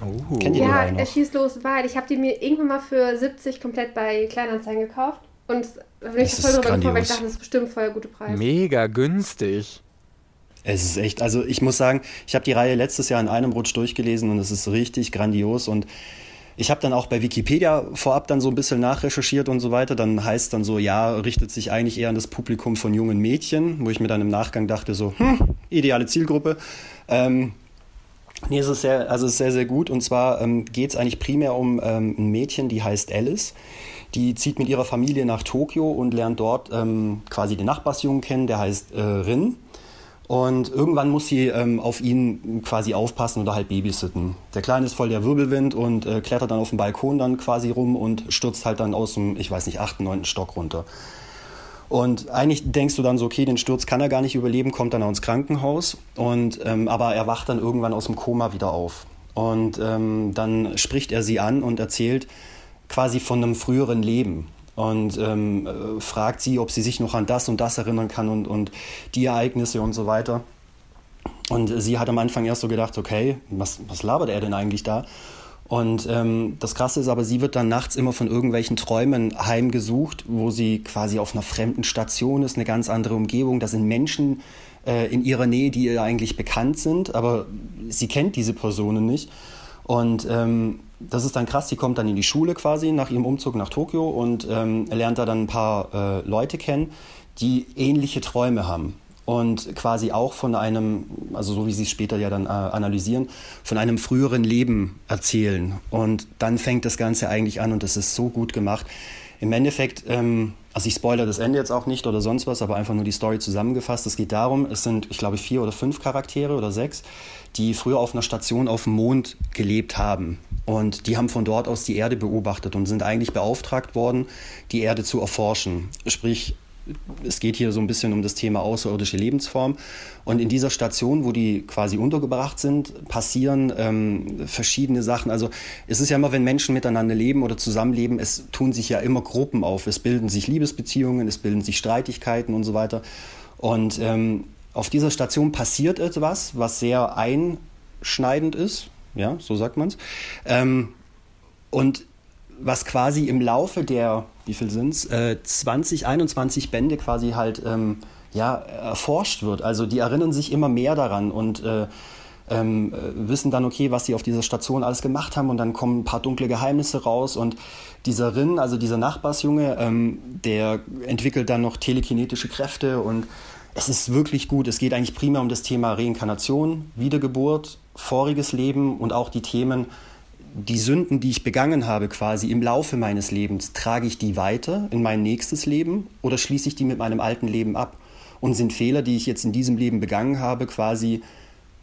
Oh. Kennt ihr ja, noch? schießt los, weil ich habe die mir irgendwann mal für 70 komplett bei Kleinanzeigen gekauft und da bin ich voll drüber gefreut, weil ich dachte, das ist bestimmt voll gute Preis. Mega günstig. Es ist echt, also ich muss sagen, ich habe die Reihe letztes Jahr in einem Rutsch durchgelesen und es ist richtig grandios und ich habe dann auch bei Wikipedia vorab dann so ein bisschen nachrecherchiert und so weiter. Dann heißt dann so, ja, richtet sich eigentlich eher an das Publikum von jungen Mädchen, wo ich mir dann im Nachgang dachte so, hm, ideale Zielgruppe. Ähm, nee, es ist sehr, also es ist sehr, sehr gut. Und zwar ähm, geht es eigentlich primär um ähm, ein Mädchen, die heißt Alice. Die zieht mit ihrer Familie nach Tokio und lernt dort ähm, quasi den Nachbarsjungen kennen, der heißt äh, Rin. Und irgendwann muss sie ähm, auf ihn quasi aufpassen oder halt babysitten. Der Kleine ist voll der Wirbelwind und äh, klettert dann auf dem Balkon dann quasi rum und stürzt halt dann aus dem, ich weiß nicht, achten, neunten Stock runter. Und eigentlich denkst du dann so, okay, den Sturz kann er gar nicht überleben, kommt dann ins Krankenhaus. Und, ähm, aber er wacht dann irgendwann aus dem Koma wieder auf. Und ähm, dann spricht er sie an und erzählt quasi von einem früheren Leben. Und ähm, äh, fragt sie, ob sie sich noch an das und das erinnern kann und, und die Ereignisse und so weiter. Und sie hat am Anfang erst so gedacht, okay, was, was labert er denn eigentlich da? Und ähm, das Krasse ist aber, sie wird dann nachts immer von irgendwelchen Träumen heimgesucht, wo sie quasi auf einer fremden Station ist, eine ganz andere Umgebung. Da sind Menschen äh, in ihrer Nähe, die ihr eigentlich bekannt sind, aber sie kennt diese Personen nicht. Und ähm, das ist dann krass, sie kommt dann in die Schule quasi nach ihrem Umzug nach Tokio und ähm, lernt da dann ein paar äh, Leute kennen, die ähnliche Träume haben und quasi auch von einem, also so wie sie es später ja dann äh, analysieren, von einem früheren Leben erzählen. Und dann fängt das Ganze eigentlich an und das ist so gut gemacht. Im Endeffekt, ähm, also ich spoilere das Ende jetzt auch nicht oder sonst was, aber einfach nur die Story zusammengefasst. Es geht darum, es sind, ich glaube, vier oder fünf Charaktere oder sechs, die früher auf einer Station auf dem Mond gelebt haben. Und die haben von dort aus die Erde beobachtet und sind eigentlich beauftragt worden, die Erde zu erforschen. Sprich, es geht hier so ein bisschen um das Thema außerirdische Lebensform. Und in dieser Station, wo die quasi untergebracht sind, passieren ähm, verschiedene Sachen. Also es ist ja immer, wenn Menschen miteinander leben oder zusammenleben, es tun sich ja immer Gruppen auf. Es bilden sich Liebesbeziehungen, es bilden sich Streitigkeiten und so weiter. Und ähm, auf dieser Station passiert etwas, was sehr einschneidend ist. Ja, so sagt man es. Ähm, und was quasi im Laufe der wie viel sind es, äh, 20, 21 Bände quasi halt ähm, ja, erforscht wird. Also die erinnern sich immer mehr daran und äh, ähm, wissen dann, okay, was sie auf dieser Station alles gemacht haben und dann kommen ein paar dunkle Geheimnisse raus und dieser Rin, also dieser Nachbarsjunge, ähm, der entwickelt dann noch telekinetische Kräfte und es ist wirklich gut. Es geht eigentlich primär um das Thema Reinkarnation, Wiedergeburt, voriges Leben und auch die Themen die Sünden, die ich begangen habe, quasi im Laufe meines Lebens, trage ich die weiter in mein nächstes Leben oder schließe ich die mit meinem alten Leben ab? Und sind Fehler, die ich jetzt in diesem Leben begangen habe, quasi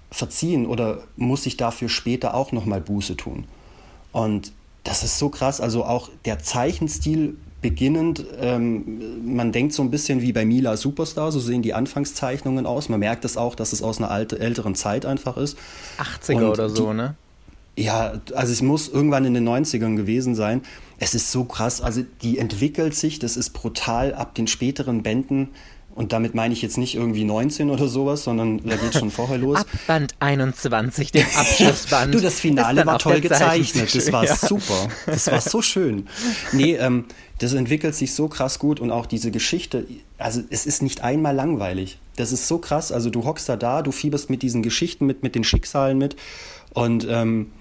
verziehen oder muss ich dafür später auch nochmal Buße tun? Und das ist so krass, also auch der Zeichenstil beginnend, ähm, man denkt so ein bisschen wie bei Mila Superstar, so sehen die Anfangszeichnungen aus. Man merkt das auch, dass es aus einer alte, älteren Zeit einfach ist. 80er Und oder so, die, ne? Ja, also es muss irgendwann in den 90ern gewesen sein. Es ist so krass, also die entwickelt sich, das ist brutal ab den späteren Bänden. Und damit meine ich jetzt nicht irgendwie 19 oder sowas, sondern da geht schon vorher los. Ab Band 21, dem Abschlussband. du, das Finale war toll gezeichnet. Das war ja. super. Das war so schön. Nee, ähm, das entwickelt sich so krass gut und auch diese Geschichte, also es ist nicht einmal langweilig. Das ist so krass. Also du hockst da da, du fieberst mit diesen Geschichten mit, mit den Schicksalen mit und ähm,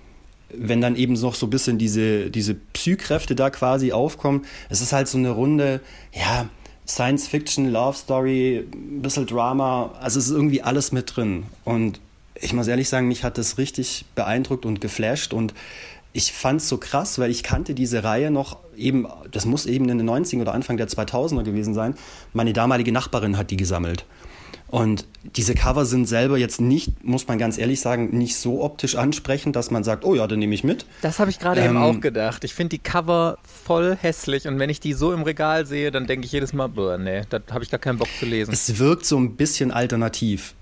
wenn dann eben noch so ein bisschen diese, diese Psykräfte da quasi aufkommen, es ist halt so eine Runde, ja, Science Fiction, Love Story, ein bisschen Drama, also es ist irgendwie alles mit drin. Und ich muss ehrlich sagen, mich hat das richtig beeindruckt und geflasht und ich fand es so krass, weil ich kannte diese Reihe noch eben, das muss eben in den 90 er oder Anfang der 2000er gewesen sein. Meine damalige Nachbarin hat die gesammelt. Und diese Cover sind selber jetzt nicht, muss man ganz ehrlich sagen, nicht so optisch ansprechend, dass man sagt, oh ja, dann nehme ich mit. Das habe ich gerade ähm, eben auch gedacht. Ich finde die Cover voll hässlich und wenn ich die so im Regal sehe, dann denke ich jedes Mal, boah, nee, da habe ich gar keinen Bock zu lesen. Es wirkt so ein bisschen alternativ.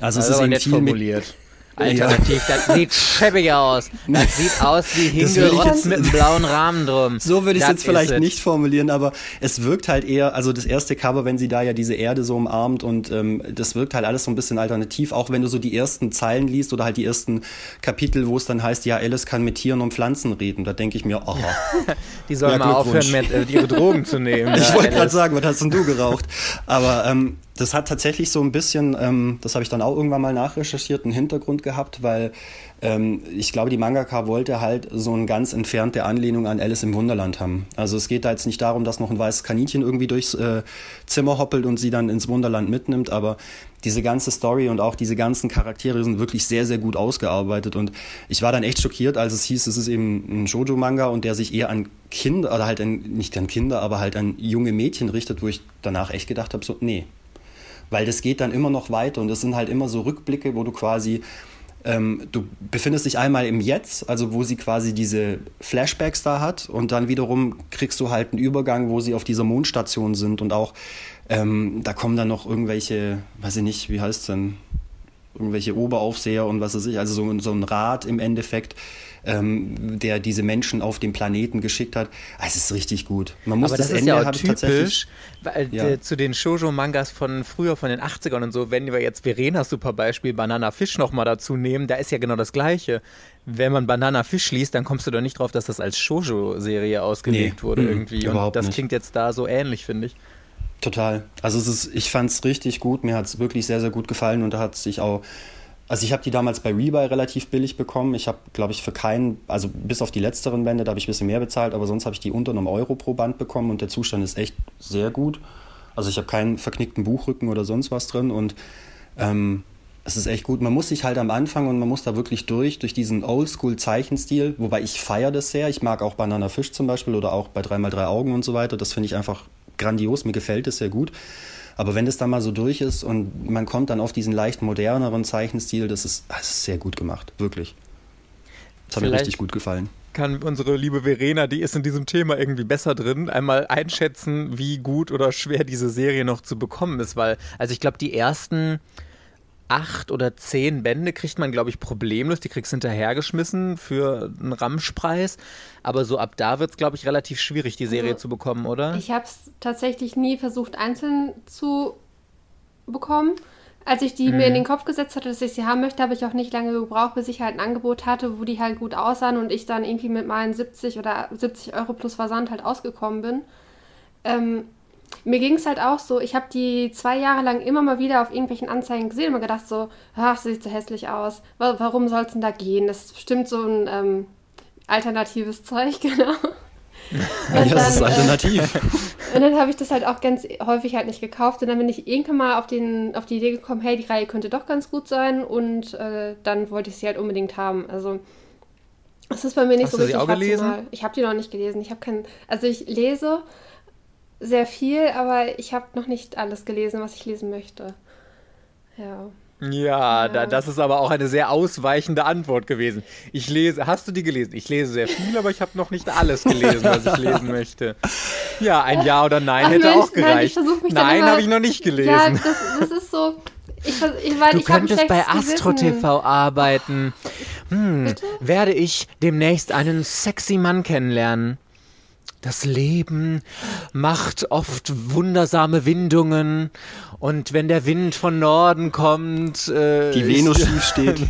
Also, also es ist eben viel formuliert. Alternativ, ja. das sieht schäbig aus. Das sieht aus wie hingerotzt mit einem blauen Rahmen drum. So würde ich es jetzt vielleicht nicht formulieren, aber es wirkt halt eher, also das erste Cover, wenn sie da ja diese Erde so umarmt und ähm, das wirkt halt alles so ein bisschen alternativ, auch wenn du so die ersten Zeilen liest oder halt die ersten Kapitel, wo es dann heißt, ja, Alice kann mit Tieren und Pflanzen reden. Da denke ich mir, aha. die sollen ja, mal aufhören, mit, äh, ihre Drogen zu nehmen. ich wollte gerade sagen, was hast denn du geraucht? Aber ähm, das hat tatsächlich so ein bisschen, ähm, das habe ich dann auch irgendwann mal nachrecherchiert, einen Hintergrund gehabt, weil ähm, ich glaube, die Mangaka wollte halt so eine ganz entfernte Anlehnung an Alice im Wunderland haben. Also es geht da jetzt nicht darum, dass noch ein weißes Kaninchen irgendwie durchs äh, Zimmer hoppelt und sie dann ins Wunderland mitnimmt, aber diese ganze Story und auch diese ganzen Charaktere sind wirklich sehr, sehr gut ausgearbeitet und ich war dann echt schockiert, als es hieß, es ist eben ein Shoujo-Manga und der sich eher an Kinder, oder halt an, nicht an Kinder, aber halt an junge Mädchen richtet, wo ich danach echt gedacht habe, so, nee, weil das geht dann immer noch weiter und das sind halt immer so Rückblicke, wo du quasi ähm, du befindest dich einmal im Jetzt, also wo sie quasi diese Flashbacks da hat und dann wiederum kriegst du halt einen Übergang, wo sie auf dieser Mondstation sind und auch ähm, da kommen dann noch irgendwelche, weiß ich nicht, wie heißt es denn, irgendwelche Oberaufseher und was weiß ich, also so, so ein Rat im Endeffekt, ähm, der diese Menschen auf den Planeten geschickt hat. Ah, es ist richtig gut. Man muss Aber das, das ist Ende ja auch typisch weil, ja. Äh, zu den Shoujo-Mangas von früher, von den 80ern und so, wenn wir jetzt Verenas super Beispiel Banana Fish nochmal dazu nehmen, da ist ja genau das Gleiche. Wenn man Banana Fish liest, dann kommst du doch nicht drauf, dass das als Shoujo-Serie ausgelegt nee, wurde mh, irgendwie. Und das nicht. klingt jetzt da so ähnlich, finde ich. Total. Also es ist, ich fand es richtig gut. Mir hat es wirklich sehr, sehr gut gefallen und da hat sich auch also ich habe die damals bei Rebuy relativ billig bekommen. Ich habe, glaube ich, für keinen, also bis auf die letzteren Bände, da habe ich ein bisschen mehr bezahlt, aber sonst habe ich die unter einem Euro pro Band bekommen und der Zustand ist echt sehr gut. Also ich habe keinen verknickten Buchrücken oder sonst was drin und ähm, es ist echt gut. Man muss sich halt am Anfang und man muss da wirklich durch, durch diesen Oldschool-Zeichenstil, wobei ich feiere das sehr. Ich mag auch Banana Fisch zum Beispiel oder auch bei 3x3 Augen und so weiter. Das finde ich einfach grandios. Mir gefällt es sehr gut. Aber wenn das dann mal so durch ist und man kommt dann auf diesen leicht moderneren Zeichenstil, das ist, das ist sehr gut gemacht, wirklich. Das hat mir richtig gut gefallen. Kann unsere liebe Verena, die ist in diesem Thema irgendwie besser drin, einmal einschätzen, wie gut oder schwer diese Serie noch zu bekommen ist, weil, also ich glaube, die ersten acht oder zehn Bände kriegt man, glaube ich, problemlos. Die kriegst du hinterhergeschmissen für einen Ramschpreis. Aber so ab da wird es, glaube ich, relativ schwierig, die Serie also, zu bekommen, oder? Ich habe es tatsächlich nie versucht, einzeln zu bekommen. Als ich die mhm. mir in den Kopf gesetzt hatte, dass ich sie haben möchte, habe ich auch nicht lange gebraucht, bis ich halt ein Angebot hatte, wo die halt gut aussahen und ich dann irgendwie mit meinen 70 oder 70 Euro plus Versand halt ausgekommen bin. Ähm, mir ging es halt auch so, ich habe die zwei Jahre lang immer mal wieder auf irgendwelchen Anzeigen gesehen und mir gedacht so, ach, das sieht so hässlich aus. Warum soll es denn da gehen? Das ist bestimmt so ein ähm, alternatives Zeug, genau. ja, das ist alternativ. Äh, und dann habe ich das halt auch ganz häufig halt nicht gekauft. Und dann bin ich irgendwann mal auf, den, auf die Idee gekommen, hey, die Reihe könnte doch ganz gut sein. Und äh, dann wollte ich sie halt unbedingt haben. Also es ist bei mir nicht Hast so du richtig sie auch gelesen? Ich habe die noch nicht gelesen. Ich habe keinen. Also ich lese sehr viel, aber ich habe noch nicht alles gelesen, was ich lesen möchte. Ja. Ja, ja. Da, das ist aber auch eine sehr ausweichende Antwort gewesen. Ich lese, hast du die gelesen? Ich lese sehr viel, aber ich habe noch nicht alles gelesen, was ich lesen möchte. Ja, ein Ja oder Nein Ach, hätte Mensch, auch gereicht. Nein, nein habe ich noch nicht gelesen. Ja, das, das ist so. Ich, ich, weil, du ich könntest bei Astro TV arbeiten. Hm, werde ich demnächst einen sexy Mann kennenlernen? Das Leben macht oft wundersame Windungen und wenn der Wind von Norden kommt, äh, die Venus schief steht.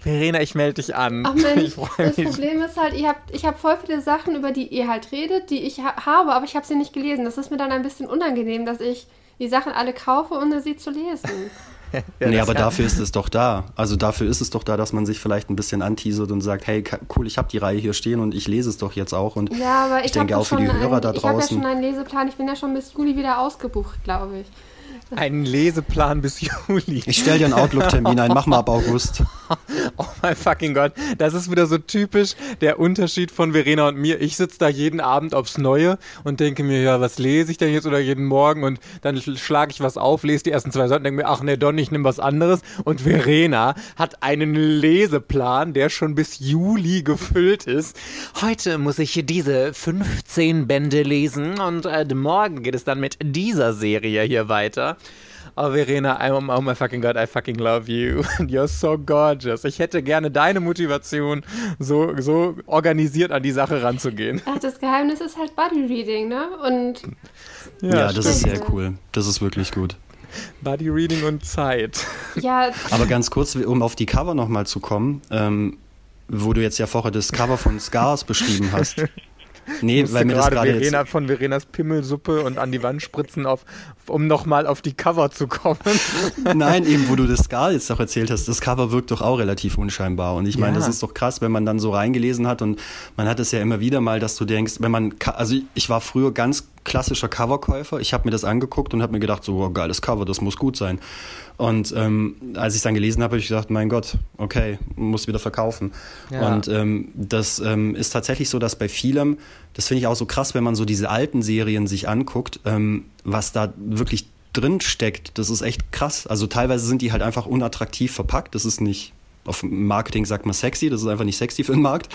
Verena, ich melde dich an. Ach Mensch, das Problem ist halt, ich habe ich hab voll viele Sachen, über die ihr halt redet, die ich ha habe, aber ich habe sie nicht gelesen. Das ist mir dann ein bisschen unangenehm, dass ich die Sachen alle kaufe, ohne sie zu lesen. ja, nee, aber dafür ist es doch da. Also dafür ist es doch da, dass man sich vielleicht ein bisschen anteasert und sagt, hey, cool, ich habe die Reihe hier stehen und ich lese es doch jetzt auch. Und ja, aber ich, ich denke auch für die Hörer ein, da draußen. Ich habe ja schon einen Leseplan, ich bin ja schon bis Juli wieder ausgebucht, glaube ich. Einen Leseplan bis Juli. Ich stelle dir einen Outlook-Termin ein, mach mal ab August. oh mein fucking Gott. Das ist wieder so typisch der Unterschied von Verena und mir. Ich sitze da jeden Abend aufs Neue und denke mir, ja, was lese ich denn jetzt oder jeden Morgen? Und dann schlage ich was auf, lese die ersten zwei Seiten und denke mir, ach nee, Don, ich nehme was anderes. Und Verena hat einen Leseplan, der schon bis Juli gefüllt ist. Heute muss ich diese 15 Bände lesen und äh, morgen geht es dann mit dieser Serie hier weiter. Oh, Verena, I'm, oh my fucking God, I fucking love you. You're so gorgeous. Ich hätte gerne deine Motivation, so, so organisiert an die Sache ranzugehen. Ach, das Geheimnis ist halt Body Reading, ne? Und. Ja, ja das ist sehr cool. Das ist wirklich gut. Body Reading und Zeit. Ja. Aber ganz kurz, um auf die Cover nochmal zu kommen, ähm, wo du jetzt ja vorher das Cover von Scars beschrieben hast. Nee, weil mir das gerade Verena von Verenas Pimmelsuppe und an die Wand spritzen, auf, um nochmal auf die Cover zu kommen. Nein, eben, wo du das Scar jetzt doch erzählt hast, das Cover wirkt doch auch relativ unscheinbar. Und ich meine, ja. das ist doch krass, wenn man dann so reingelesen hat und man hat es ja immer wieder mal, dass du denkst, wenn man, also ich war früher ganz klassischer Coverkäufer. Ich habe mir das angeguckt und habe mir gedacht, so oh, geiles Cover, das muss gut sein. Und ähm, als ich es dann gelesen habe, habe ich gedacht, mein Gott, okay, muss wieder verkaufen. Ja. Und ähm, das ähm, ist tatsächlich so, dass bei vielem, das finde ich auch so krass, wenn man so diese alten Serien sich anguckt, ähm, was da wirklich drin steckt, das ist echt krass. Also teilweise sind die halt einfach unattraktiv verpackt. Das ist nicht auf Marketing sagt man sexy, das ist einfach nicht sexy für den Markt.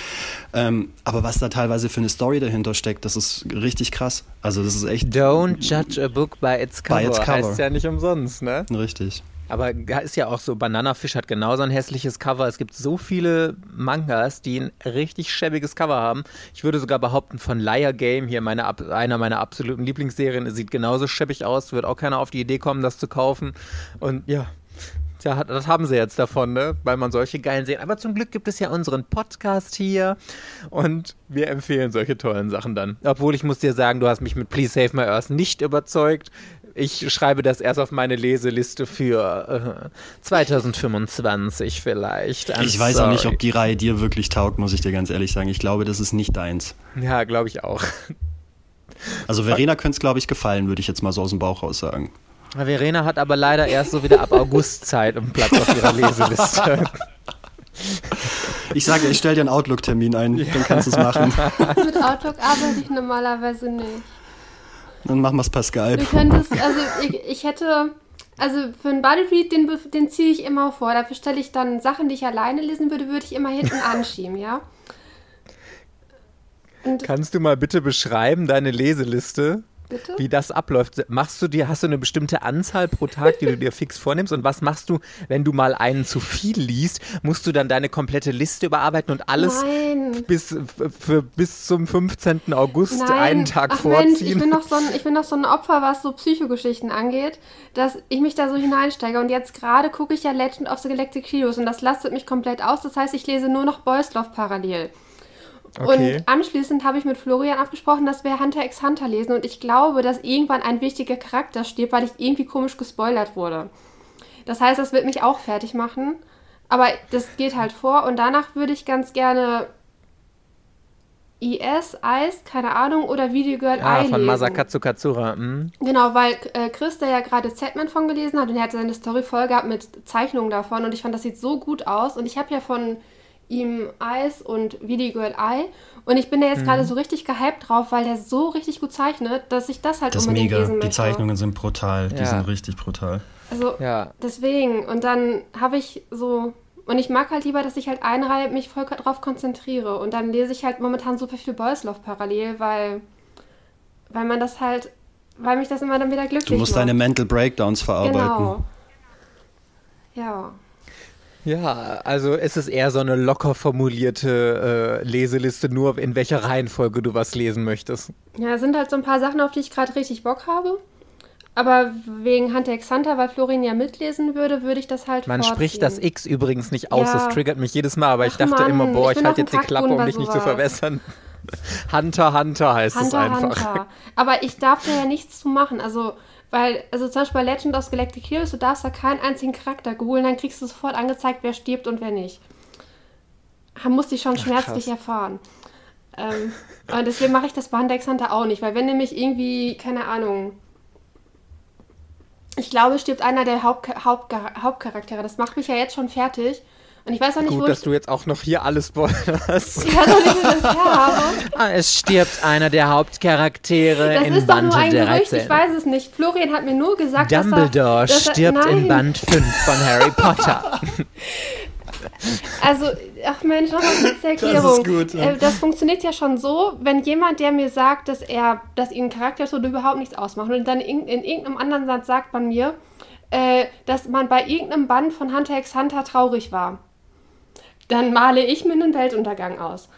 Ähm, aber was da teilweise für eine Story dahinter steckt, das ist richtig krass. Also das ist echt. Don't judge a book by its cover. By its cover. Heißt ja nicht umsonst, ne? Richtig. Aber ist ja auch so, Bananafisch hat genauso ein hässliches Cover. Es gibt so viele Mangas, die ein richtig schäbiges Cover haben. Ich würde sogar behaupten, von Liar Game, hier meine, einer meiner absoluten Lieblingsserien, sieht genauso schäbig aus. Wird auch keiner auf die Idee kommen, das zu kaufen. Und ja, Tja, das haben sie jetzt davon, ne? Weil man solche geilen sehen. Aber zum Glück gibt es ja unseren Podcast hier und wir empfehlen solche tollen Sachen dann. Obwohl ich muss dir sagen, du hast mich mit Please Save My Earth nicht überzeugt. Ich schreibe das erst auf meine Leseliste für äh, 2025 vielleicht. I'm ich weiß sorry. auch nicht, ob die Reihe dir wirklich taugt, muss ich dir ganz ehrlich sagen. Ich glaube, das ist nicht deins. Ja, glaube ich auch. Also Verena könnte es, glaube ich, gefallen, würde ich jetzt mal so aus dem Bauch raus sagen. Verena hat aber leider erst so wieder ab August Zeit und Platz auf ihrer Leseliste. Ich sage, ich stelle dir einen Outlook-Termin ein, ja. dann kannst du es machen. Mit Outlook arbeite ich normalerweise nicht. Dann machen wir es per Skype. Du könntest, also ich, ich hätte, also für einen Bodyread, den, den ziehe ich immer vor. Dafür stelle ich dann Sachen, die ich alleine lesen würde, würde ich immer hinten anschieben, ja. Und Kannst du mal bitte beschreiben, deine Leseliste? Bitte? wie das abläuft. Machst du dir, hast du eine bestimmte Anzahl pro Tag, die du dir fix vornimmst? Und was machst du, wenn du mal einen zu viel liest? Musst du dann deine komplette Liste überarbeiten und alles bis, für, bis zum 15. August Nein. einen Tag Ach vorziehen? Mensch, ich bin, noch so ein, ich bin noch so ein Opfer, was so Psychogeschichten angeht, dass ich mich da so hineinsteige. Und jetzt gerade gucke ich ja Legend of the Galactic Heroes und das lastet mich komplett aus. Das heißt, ich lese nur noch Boys Love parallel. Okay. Und anschließend habe ich mit Florian abgesprochen, dass wir Hunter x Hunter lesen und ich glaube, dass irgendwann ein wichtiger Charakter stirbt, weil ich irgendwie komisch gespoilert wurde. Das heißt, das wird mich auch fertig machen. Aber das geht halt vor und danach würde ich ganz gerne IS, Eis, keine Ahnung, oder Video Girl ah, I von lesen. Masakatsu Katsura. Mhm. Genau, weil äh, Chris, der ja gerade Z-Man von gelesen hat und er hat seine Story voll gehabt mit Zeichnungen davon und ich fand, das sieht so gut aus und ich habe ja von ihm Eis und Video Girl Eye. Und ich bin da jetzt mhm. gerade so richtig gehypt drauf, weil der so richtig gut zeichnet, dass ich das halt das unbedingt mega. lesen möchte. Die Zeichnungen sind brutal. Ja. Die sind richtig brutal. Also ja. deswegen. Und dann habe ich so. Und ich mag halt lieber, dass ich halt eine Reihe mich voll drauf konzentriere. Und dann lese ich halt momentan super viel Boys Love parallel, weil, weil man das halt, weil mich das immer dann wieder glücklich macht. Du musst macht. deine Mental Breakdowns verarbeiten. Genau. Ja. Ja, also es ist eher so eine locker formulierte äh, Leseliste, nur in welcher Reihenfolge du was lesen möchtest. Ja, es sind halt so ein paar Sachen, auf die ich gerade richtig Bock habe. Aber wegen Hunter x Hunter, weil Florin ja mitlesen würde, würde ich das halt Man vorziehen. spricht das X übrigens nicht aus, ja. das triggert mich jedes Mal, aber Ach ich dachte Mann, immer, boah, ich, ich halte jetzt die Klappe, um dich nicht zu verbessern. Hunter Hunter heißt Hunter, es einfach. Hunter. Aber ich darf da ja nichts zu machen. Also weil, also zum Beispiel bei Legend of Galactic Heroes, du darfst da keinen einzigen Charakter holen, dann kriegst du sofort angezeigt, wer stirbt und wer nicht. Da musste ich schon schmerzlich Ach, erfahren. Ähm, und deswegen mache ich das bei Hunter Hunter auch nicht, weil wenn nämlich irgendwie, keine Ahnung, ich glaube, stirbt einer der Haupt, Haupt, Hauptcharaktere. Das macht mich ja jetzt schon fertig. Und ich weiß auch nicht, Gut, wo dass du jetzt auch noch hier alles spoilerst. Ich weiß auch nicht, wo das her habe. Ah, es stirbt einer der Hauptcharaktere das in Band 13. Das ist doch nur ein Gerücht, ich weiß es nicht. Florian hat mir nur gesagt, Dumbledore dass er, dass stirbt er, in Band 5 von Harry Potter. Also, ach Mensch, noch mal kurz zur Erklärung. Das, ist gut, ja. Äh, das funktioniert ja schon so, wenn jemand, der mir sagt, dass er, dass ihn Charakter so überhaupt nichts ausmacht und dann in, in irgendeinem anderen Satz sagt man mir, äh, dass man bei irgendeinem Band von Hunter x Hunter traurig war dann male ich mir einen Weltuntergang aus.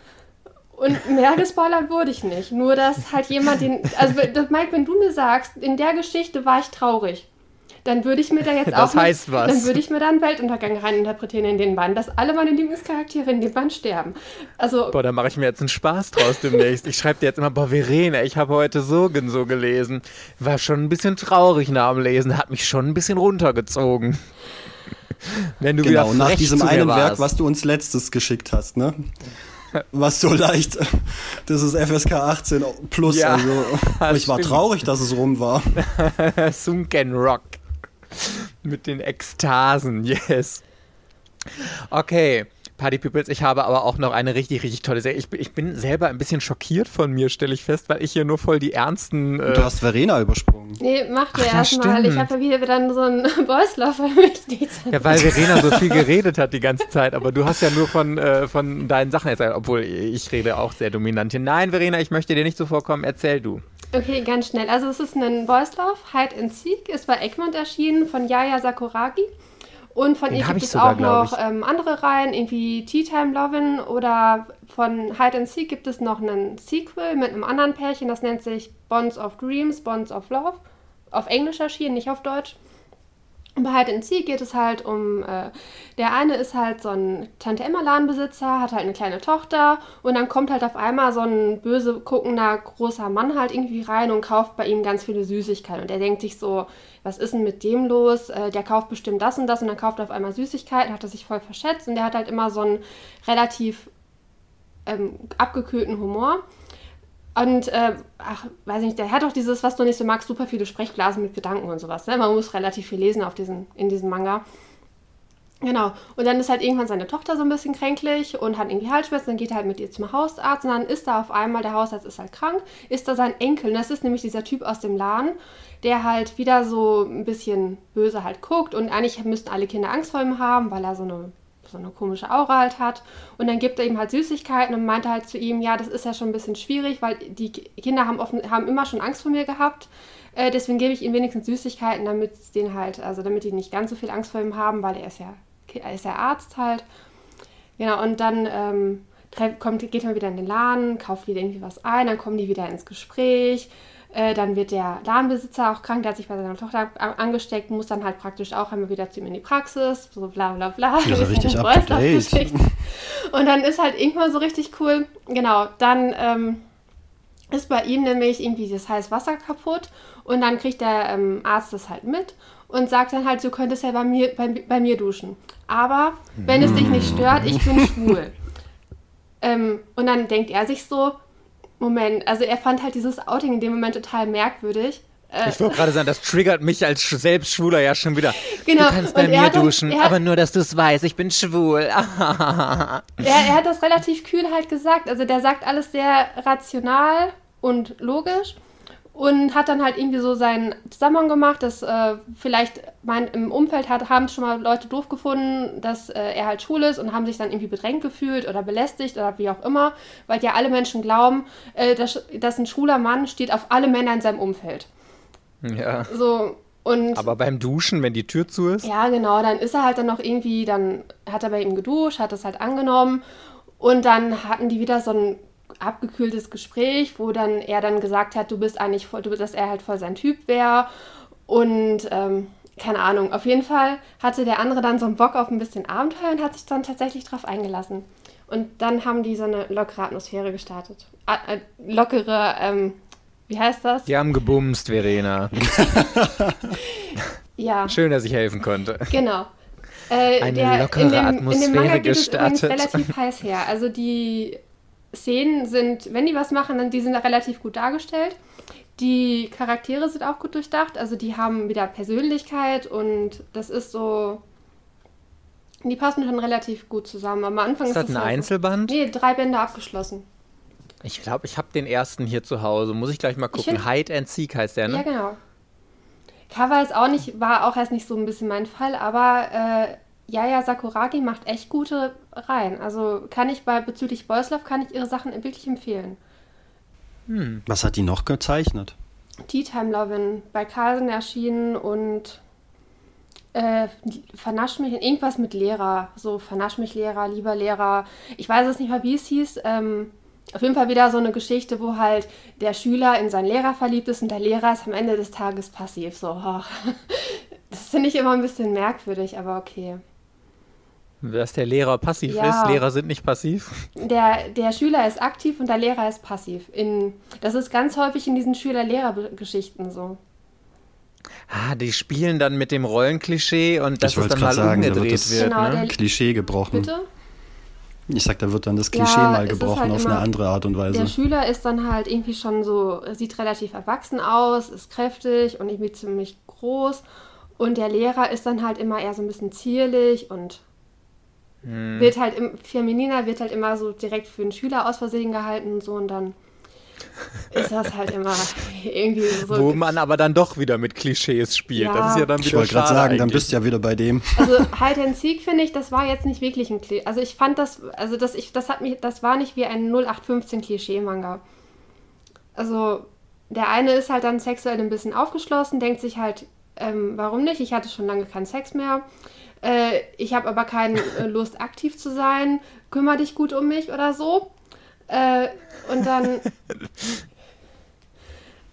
Und mehr gespoilert wurde ich nicht. Nur, dass halt jemand den. Also, Mike, wenn du mir sagst, in der Geschichte war ich traurig, dann würde ich mir da jetzt das auch. Heißt was. Dann würde ich mir da einen Weltuntergang reininterpretieren in den Band, dass alle meine Lieblingscharaktere in dem Band sterben. Also. Boah, da mache ich mir jetzt einen Spaß draus demnächst. Ich schreibe dir jetzt immer, boah, Verena, ich habe heute so und so gelesen. War schon ein bisschen traurig nach dem Lesen, hat mich schon ein bisschen runtergezogen. Wenn du genau, nach diesem einen Werk, was du uns letztes geschickt hast, ne? Was so leicht, das ist FSK 18 plus, ja, also ich war traurig, dass es rum war. Sunken Rock. Mit den Ekstasen, yes. Okay, Party Peoples. Ich habe aber auch noch eine richtig, richtig tolle Serie. Ich, ich bin selber ein bisschen schockiert von mir, stelle ich fest, weil ich hier nur voll die ernsten. Äh du hast Verena übersprungen. Nee, mach dir erstmal. Ich habe ja wieder dann so einen Boys Love für mich. Ja, weil Verena so viel geredet hat die ganze Zeit, aber du hast ja nur von, äh, von deinen Sachen erzählt, obwohl ich rede auch sehr dominant hier. Nein, Verena, ich möchte dir nicht so vorkommen. Erzähl du. Okay, ganz schnell. Also es ist ein Boys Love, Hide and Seek, ist bei Egmont erschienen von Yaya Sakuragi. Und von Den ihr gibt es sogar, auch noch ähm, andere Reihen, irgendwie Tea Time Lovin' oder von Hide and Seek gibt es noch einen Sequel mit einem anderen Pärchen, das nennt sich Bonds of Dreams, Bonds of Love. Auf Englisch erschienen, nicht auf Deutsch. Und bei Hide and Seek geht es halt um, äh, der eine ist halt so ein Tante-Emma-Ladenbesitzer, hat halt eine kleine Tochter und dann kommt halt auf einmal so ein böse guckender großer Mann halt irgendwie rein und kauft bei ihm ganz viele Süßigkeiten. Und er denkt sich so, was ist denn mit dem los? Äh, der kauft bestimmt das und das und dann kauft er auf einmal Süßigkeiten, hat er sich voll verschätzt und der hat halt immer so einen relativ ähm, abgekühlten Humor. Und, äh, ach, weiß ich nicht, der hat auch dieses, was du nicht so magst, super viele Sprechblasen mit Gedanken und sowas. Ne? Man muss relativ viel lesen auf diesen, in diesem Manga. Genau. Und dann ist halt irgendwann seine Tochter so ein bisschen kränklich und hat irgendwie Halsschmerzen, dann geht er halt mit ihr zum Hausarzt und dann ist da auf einmal, der Hausarzt ist halt krank, ist da sein Enkel. Und das ist nämlich dieser Typ aus dem Laden, der halt wieder so ein bisschen böse halt guckt und eigentlich müssten alle Kinder Angst vor ihm haben, weil er so eine so eine komische Aura halt hat. Und dann gibt er ihm halt Süßigkeiten und meinte halt zu ihm, ja, das ist ja schon ein bisschen schwierig, weil die Kinder haben, offen, haben immer schon Angst vor mir gehabt. Äh, deswegen gebe ich ihnen wenigstens Süßigkeiten, damit den halt, also damit die nicht ganz so viel Angst vor ihm haben, weil er ist ja, ist ja Arzt halt. Genau, und dann ähm, kommt, geht er wieder in den Laden, kauft wieder irgendwie was ein, dann kommen die wieder ins Gespräch. Äh, dann wird der Ladenbesitzer auch krank, der hat sich bei seiner Tochter angesteckt, muss dann halt praktisch auch einmal wieder zu ihm in die Praxis, so bla bla bla. Ja, ist richtig up to date. Und dann ist halt irgendwann so richtig cool, genau, dann ähm, ist bei ihm nämlich irgendwie das heiße Wasser kaputt und dann kriegt der ähm, Arzt das halt mit und sagt dann halt, du könntest ja bei mir, bei, bei mir duschen. Aber wenn es dich nicht stört, ich bin schwul. ähm, und dann denkt er sich so, Moment, also er fand halt dieses Outing in dem Moment total merkwürdig. Äh, ich wollte gerade sagen, das triggert mich als Selbstschwuler ja schon wieder. Genau. Du kannst bei mir duschen, dann, aber nur, dass du es weißt, ich bin schwul. er, er hat das relativ kühl halt gesagt. Also der sagt alles sehr rational und logisch und hat dann halt irgendwie so seinen Zusammenhang gemacht, dass äh, vielleicht mein, im Umfeld hat, haben schon mal Leute doof gefunden, dass äh, er halt schwul ist und haben sich dann irgendwie bedrängt gefühlt oder belästigt oder wie auch immer, weil ja alle Menschen glauben, äh, dass, dass ein schwuler Mann steht auf alle Männer in seinem Umfeld. Ja. So, und Aber beim Duschen, wenn die Tür zu ist? Ja, genau, dann ist er halt dann noch irgendwie, dann hat er bei ihm geduscht, hat das halt angenommen und dann hatten die wieder so ein abgekühltes Gespräch, wo dann er dann gesagt hat, du bist eigentlich voll, dass er halt voll sein Typ wäre. Und ähm, keine Ahnung, auf jeden Fall hatte der andere dann so einen Bock auf ein bisschen Abenteuer und hat sich dann tatsächlich drauf eingelassen. Und dann haben die so eine lockere Atmosphäre gestartet. A äh, lockere, ähm, wie heißt das? Die haben gebumst, Verena. ja. Schön, dass ich helfen konnte. Genau. Äh, Eine lockere in dem, Atmosphäre in dem Manga gestartet. Geht es relativ heiß her. Also die Szenen sind, wenn die was machen, dann die sind da relativ gut dargestellt. Die Charaktere sind auch gut durchdacht, also die haben wieder Persönlichkeit und das ist so. Die passen schon relativ gut zusammen. Am Anfang ist, ist das ein Einzelband? Nee, drei Bände abgeschlossen. Ich glaube, ich habe den ersten hier zu Hause. Muss ich gleich mal gucken. Hide and Seek heißt der, ne? Ja, genau. Cover ist auch nicht, war auch erst nicht so ein bisschen mein Fall, aber äh, Yaya Sakuragi macht echt gute Reihen. Also kann ich bei bezüglich Boyslav kann ich ihre Sachen wirklich empfehlen. Hm. Was hat die noch gezeichnet? Tea Time Lovin bei Carlsen erschienen und äh, vernasch mich irgendwas mit Lehrer, so vernasch mich Lehrer, lieber Lehrer. Ich weiß es nicht mal, wie es hieß. Ähm, auf jeden Fall wieder so eine Geschichte, wo halt der Schüler in seinen Lehrer verliebt ist und der Lehrer ist am Ende des Tages passiv. So, oh. das finde ich immer ein bisschen merkwürdig, aber okay. Dass der Lehrer passiv ja. ist. Lehrer sind nicht passiv. Der, der Schüler ist aktiv und der Lehrer ist passiv. In, das ist ganz häufig in diesen Schüler-Lehrer-Geschichten so. Ah, die spielen dann mit dem Rollenklischee und das ist dann mal sagen, umgedreht wird. Das wird genau, ne? Klischee gebrochen. Bitte? Ich sag, da wird dann das Klischee ja, mal gebrochen halt auf eine andere Art und Weise. Der Schüler ist dann halt irgendwie schon so, sieht relativ erwachsen aus, ist kräftig und irgendwie ziemlich groß. Und der Lehrer ist dann halt immer eher so ein bisschen zierlich und hm. wird halt im, Femininer wird halt immer so direkt für einen Schüler aus Versehen gehalten und so und dann ist das halt immer irgendwie so. Wo man aber dann doch wieder mit Klischees spielt. Ja. Das ist ja dann wieder Ich wollte gerade sagen, eigentlich. dann bist du ja wieder bei dem. Also Hide and Seek finde ich, das war jetzt nicht wirklich ein Klischee. Also ich fand das, also das, ich, das hat mich, das war nicht wie ein 0815 Klischee-Manga. Also der eine ist halt dann sexuell ein bisschen aufgeschlossen, denkt sich halt, ähm, warum nicht? Ich hatte schon lange keinen Sex mehr. Äh, ich habe aber keine äh, Lust, aktiv zu sein. Kümmer dich gut um mich oder so. Äh, und dann.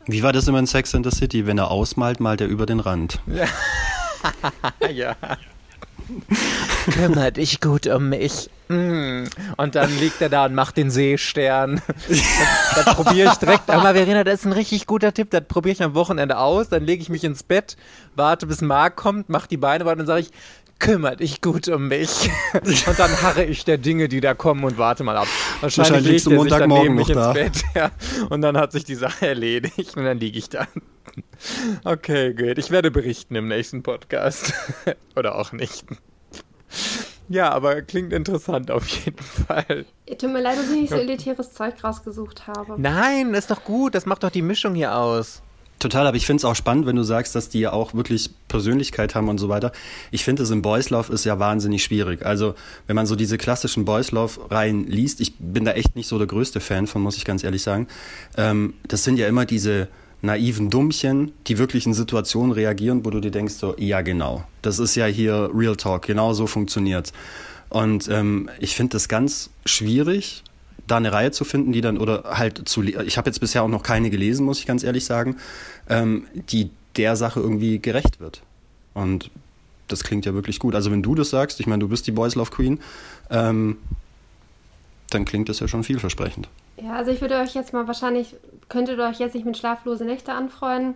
Wie war das immer in Sex in the City? Wenn er ausmalt, malt er über den Rand. ja. Kümmer dich gut um mich. Mm. Und dann liegt er da und macht den Seestern. das probiere ich direkt. Aber Verena, das ist ein richtig guter Tipp. Das probiere ich am Wochenende aus. Dann lege ich mich ins Bett, warte bis Marc kommt, mache die Beine weiter und sage ich, kümmert dich gut um mich. und dann harre ich der Dinge, die da kommen und warte mal ab. Wahrscheinlich, Wahrscheinlich er sich dann neben mich ins Bett. Ja. Und dann hat sich die Sache erledigt und dann liege ich da. Okay, gut. Ich werde berichten im nächsten Podcast. Oder auch nicht. Ja, aber klingt interessant auf jeden Fall. Tut mir leid, dass ich nicht so elitäres Zeug rausgesucht habe. Nein, ist doch gut. Das macht doch die Mischung hier aus. Total, aber ich finde es auch spannend, wenn du sagst, dass die ja auch wirklich Persönlichkeit haben und so weiter. Ich finde es im Boys Love ist ja wahnsinnig schwierig. Also, wenn man so diese klassischen Boys Love-Reihen liest, ich bin da echt nicht so der größte Fan von, muss ich ganz ehrlich sagen. Ähm, das sind ja immer diese naiven Dummchen, die wirklich in Situationen reagieren, wo du dir denkst, so, ja, genau. Das ist ja hier Real Talk, genau so funktioniert's. Und ähm, ich finde das ganz schwierig, da eine Reihe zu finden, die dann, oder halt zu, ich habe jetzt bisher auch noch keine gelesen, muss ich ganz ehrlich sagen, ähm, die der Sache irgendwie gerecht wird. Und das klingt ja wirklich gut. Also wenn du das sagst, ich meine, du bist die Boys Love Queen, ähm, dann klingt das ja schon vielversprechend. Ja, also ich würde euch jetzt mal wahrscheinlich, könntet ihr euch jetzt nicht mit schlaflose Nächte anfreuen,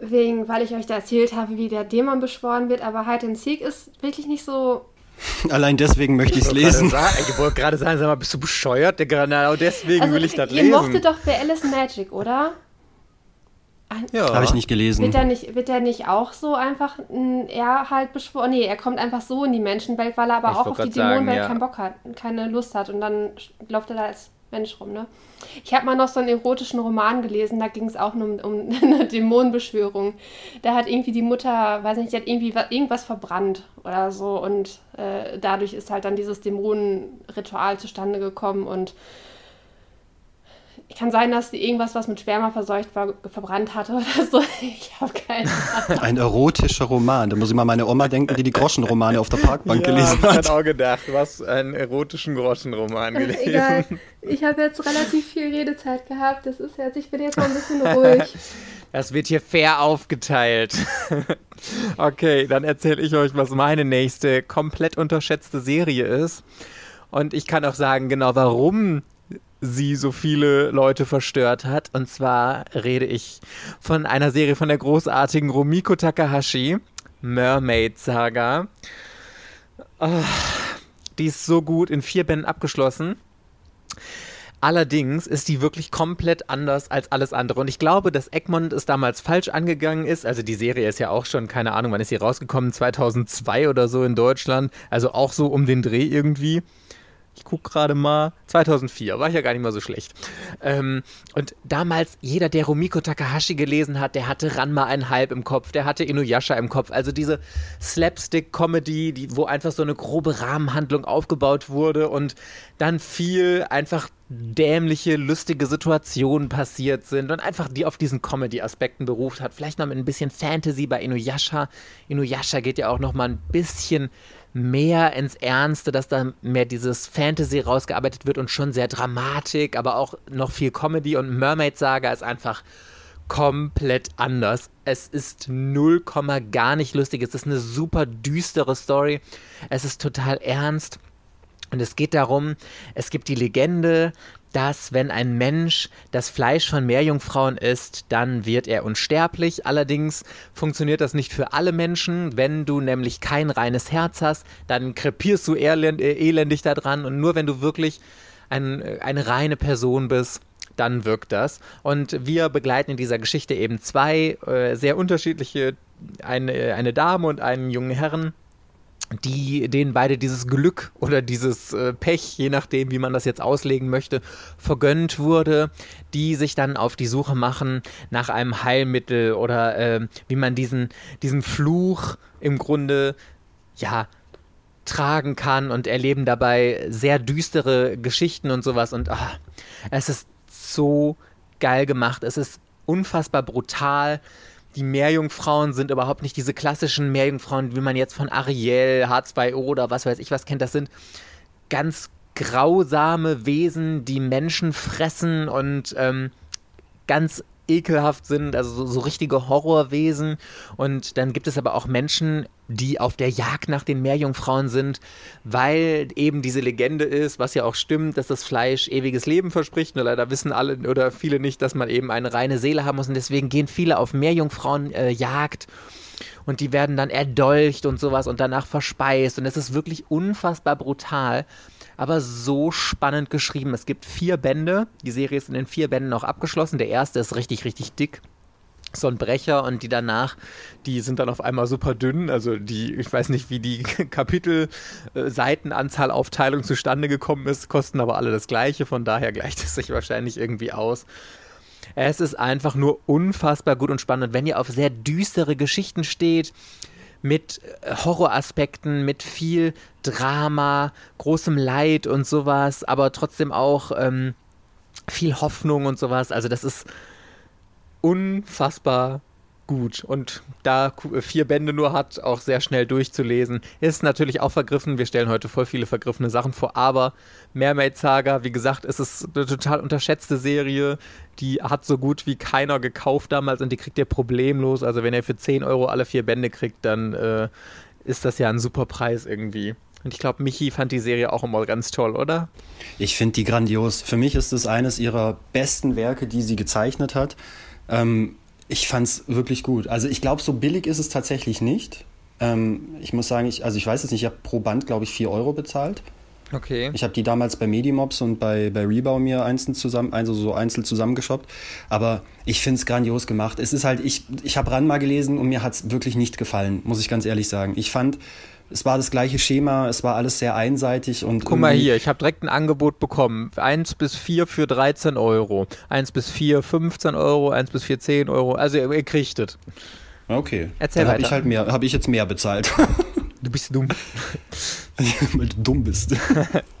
wegen, weil ich euch da erzählt habe, wie der Dämon beschworen wird, aber Hide and Seek ist wirklich nicht so Allein deswegen möchte ich es lesen. ich wollte gerade sagen, sag mal, bist du bescheuert? Genau deswegen also, will ich das lesen. Ihr mochtet doch bei Alice Magic, oder? Ja. Habe ich nicht gelesen. Wird er nicht, wird er nicht auch so einfach, er halt beschworen? Nee, er kommt einfach so in die Menschenwelt, weil er aber ich auch auf die Dämonenwelt ja. keinen Bock hat, keine Lust hat. Und dann läuft er da als Mensch rum, ne? Ich habe mal noch so einen erotischen Roman gelesen, da ging es auch nur um, um, eine Dämonenbeschwörung. Da hat irgendwie die Mutter, weiß nicht, die hat irgendwie irgendwas verbrannt oder so und äh, dadurch ist halt dann dieses Dämonenritual zustande gekommen und kann sein, dass die irgendwas, was mit Sperma verseucht war, verbrannt hatte oder so. Ich habe keine Ahnung. Ein erotischer Roman. Da muss ich mal meine Oma denken, die die Groschenromane auf der Parkbank ja, gelesen hat. Ich habe auch gedacht, was einen erotischen Groschenroman gelesen. Egal. Ich habe jetzt relativ viel Redezeit gehabt. Das ist jetzt, ich bin jetzt mal ein bisschen ruhig. Das wird hier fair aufgeteilt. okay, dann erzähle ich euch, was meine nächste komplett unterschätzte Serie ist. Und ich kann auch sagen, genau warum sie so viele Leute verstört hat. Und zwar rede ich von einer Serie von der großartigen Rumiko Takahashi, Mermaid Saga. Oh, die ist so gut in vier Bänden abgeschlossen. Allerdings ist die wirklich komplett anders als alles andere. Und ich glaube, dass Egmont es damals falsch angegangen ist. Also die Serie ist ja auch schon, keine Ahnung, wann ist sie rausgekommen? 2002 oder so in Deutschland. Also auch so um den Dreh irgendwie. Ich gucke gerade mal. 2004, war ich ja gar nicht mal so schlecht. Ähm, und damals, jeder, der Rumiko Takahashi gelesen hat, der hatte Ranma ein Halb im Kopf, der hatte Inuyasha im Kopf. Also diese Slapstick-Comedy, die, wo einfach so eine grobe Rahmenhandlung aufgebaut wurde und dann viel einfach dämliche, lustige Situationen passiert sind und einfach die auf diesen Comedy-Aspekten beruft hat. Vielleicht noch mit ein bisschen Fantasy bei Inuyasha. Inuyasha geht ja auch noch mal ein bisschen mehr ins Ernste, dass da mehr dieses Fantasy rausgearbeitet wird und schon sehr Dramatik, aber auch noch viel Comedy und Mermaid Saga ist einfach komplett anders. Es ist 0, gar nicht lustig. Es ist eine super düstere Story. Es ist total ernst. Und es geht darum, es gibt die Legende, dass wenn ein Mensch das Fleisch von Meerjungfrauen isst, dann wird er unsterblich. Allerdings funktioniert das nicht für alle Menschen. Wenn du nämlich kein reines Herz hast, dann krepierst du äh, elendig daran. Und nur wenn du wirklich ein, äh, eine reine Person bist, dann wirkt das. Und wir begleiten in dieser Geschichte eben zwei äh, sehr unterschiedliche, eine, eine Dame und einen jungen Herrn die denen beide dieses Glück oder dieses äh, Pech, je nachdem, wie man das jetzt auslegen möchte, vergönnt wurde, die sich dann auf die Suche machen nach einem Heilmittel oder äh, wie man diesen, diesen Fluch im Grunde ja tragen kann und erleben dabei sehr düstere Geschichten und sowas. Und ach, es ist so geil gemacht, es ist unfassbar brutal die Meerjungfrauen sind überhaupt nicht diese klassischen Meerjungfrauen, wie man jetzt von Ariel, H2O oder was weiß ich was kennt. Das sind ganz grausame Wesen, die Menschen fressen und ähm, ganz ekelhaft sind, also so, so, richtige Horrorwesen. Und dann gibt es aber auch Menschen, die auf der Jagd nach den Meerjungfrauen sind, weil eben diese Legende ist, was ja auch stimmt, dass das Fleisch ewiges Leben verspricht. Nur leider wissen alle oder viele nicht, dass man eben eine reine Seele haben muss. Und deswegen gehen viele auf Meerjungfrauenjagd. Äh, und die werden dann erdolcht und sowas und danach verspeist. Und es ist wirklich unfassbar brutal aber so spannend geschrieben. Es gibt vier Bände. Die Serie ist in den vier Bänden auch abgeschlossen. Der erste ist richtig, richtig dick so ein Brecher und die danach, die sind dann auf einmal super dünn. Also die, ich weiß nicht, wie die Kapitel, äh, Seitenanzahl, Aufteilung zustande gekommen ist, kosten aber alle das gleiche, von daher gleicht es sich wahrscheinlich irgendwie aus. Es ist einfach nur unfassbar gut und spannend. Und wenn ihr auf sehr düstere Geschichten steht, mit äh, Horroraspekten, mit viel Drama, großem Leid und sowas, aber trotzdem auch ähm, viel Hoffnung und sowas. Also das ist unfassbar gut. Und da vier Bände nur hat, auch sehr schnell durchzulesen. Ist natürlich auch vergriffen. Wir stellen heute voll viele vergriffene Sachen vor. Aber Mermaid Saga, wie gesagt, ist es eine total unterschätzte Serie. Die hat so gut wie keiner gekauft damals und die kriegt ihr problemlos. Also wenn ihr für 10 Euro alle vier Bände kriegt, dann äh, ist das ja ein super Preis irgendwie. Und ich glaube, Michi fand die Serie auch immer ganz toll, oder? Ich finde die grandios. Für mich ist es eines ihrer besten Werke, die sie gezeichnet hat. Ähm, ich fand es wirklich gut. Also ich glaube, so billig ist es tatsächlich nicht. Ähm, ich muss sagen, ich, also ich weiß es nicht, ich habe pro Band, glaube ich, 4 Euro bezahlt. Okay. Ich habe die damals bei Medimobs und bei, bei Rebau mir einzeln zusammen, also so einzeln zusammengeshoppt. Aber ich finde es grandios gemacht. Es ist halt, ich, ich habe Ranma gelesen und mir hat es wirklich nicht gefallen, muss ich ganz ehrlich sagen. Ich fand, es war das gleiche Schema, es war alles sehr einseitig und. Guck mal hier, ich habe direkt ein Angebot bekommen. 1 bis 4 für 13 Euro. 1 bis 4 15 Euro, 1 bis 4 10 Euro. Also ihr, ihr kriegt es. Okay. Erzähl Dann habe ich halt mehr, habe ich jetzt mehr bezahlt. Du bist dumm. Weil du dumm bist.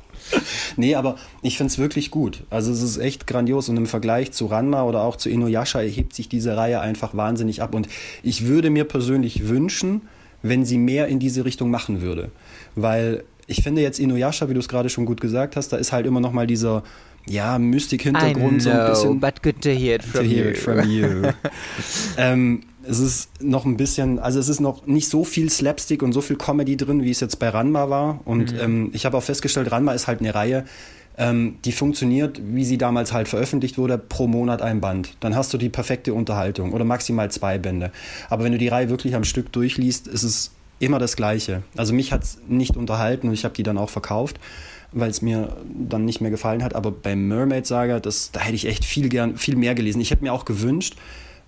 nee, aber ich finde es wirklich gut. Also es ist echt grandios und im Vergleich zu Ranma oder auch zu Inuyasha hebt sich diese Reihe einfach wahnsinnig ab. Und ich würde mir persönlich wünschen, wenn sie mehr in diese Richtung machen würde. Weil ich finde jetzt Inuyasha, wie du es gerade schon gut gesagt hast, da ist halt immer noch mal dieser ja, Mystik-Hintergrund so ein bisschen. But good to hear it from to hear you. It from you. ähm, es ist noch ein bisschen, also es ist noch nicht so viel Slapstick und so viel Comedy drin, wie es jetzt bei Ranma war. Und mhm. ähm, ich habe auch festgestellt, Ranma ist halt eine Reihe, ähm, die funktioniert, wie sie damals halt veröffentlicht wurde, pro Monat ein Band. Dann hast du die perfekte Unterhaltung oder maximal zwei Bände. Aber wenn du die Reihe wirklich am Stück durchliest, ist es immer das Gleiche. Also mich hat es nicht unterhalten und ich habe die dann auch verkauft, weil es mir dann nicht mehr gefallen hat. Aber beim Mermaid Saga, das, da hätte ich echt viel, gern, viel mehr gelesen. Ich hätte mir auch gewünscht,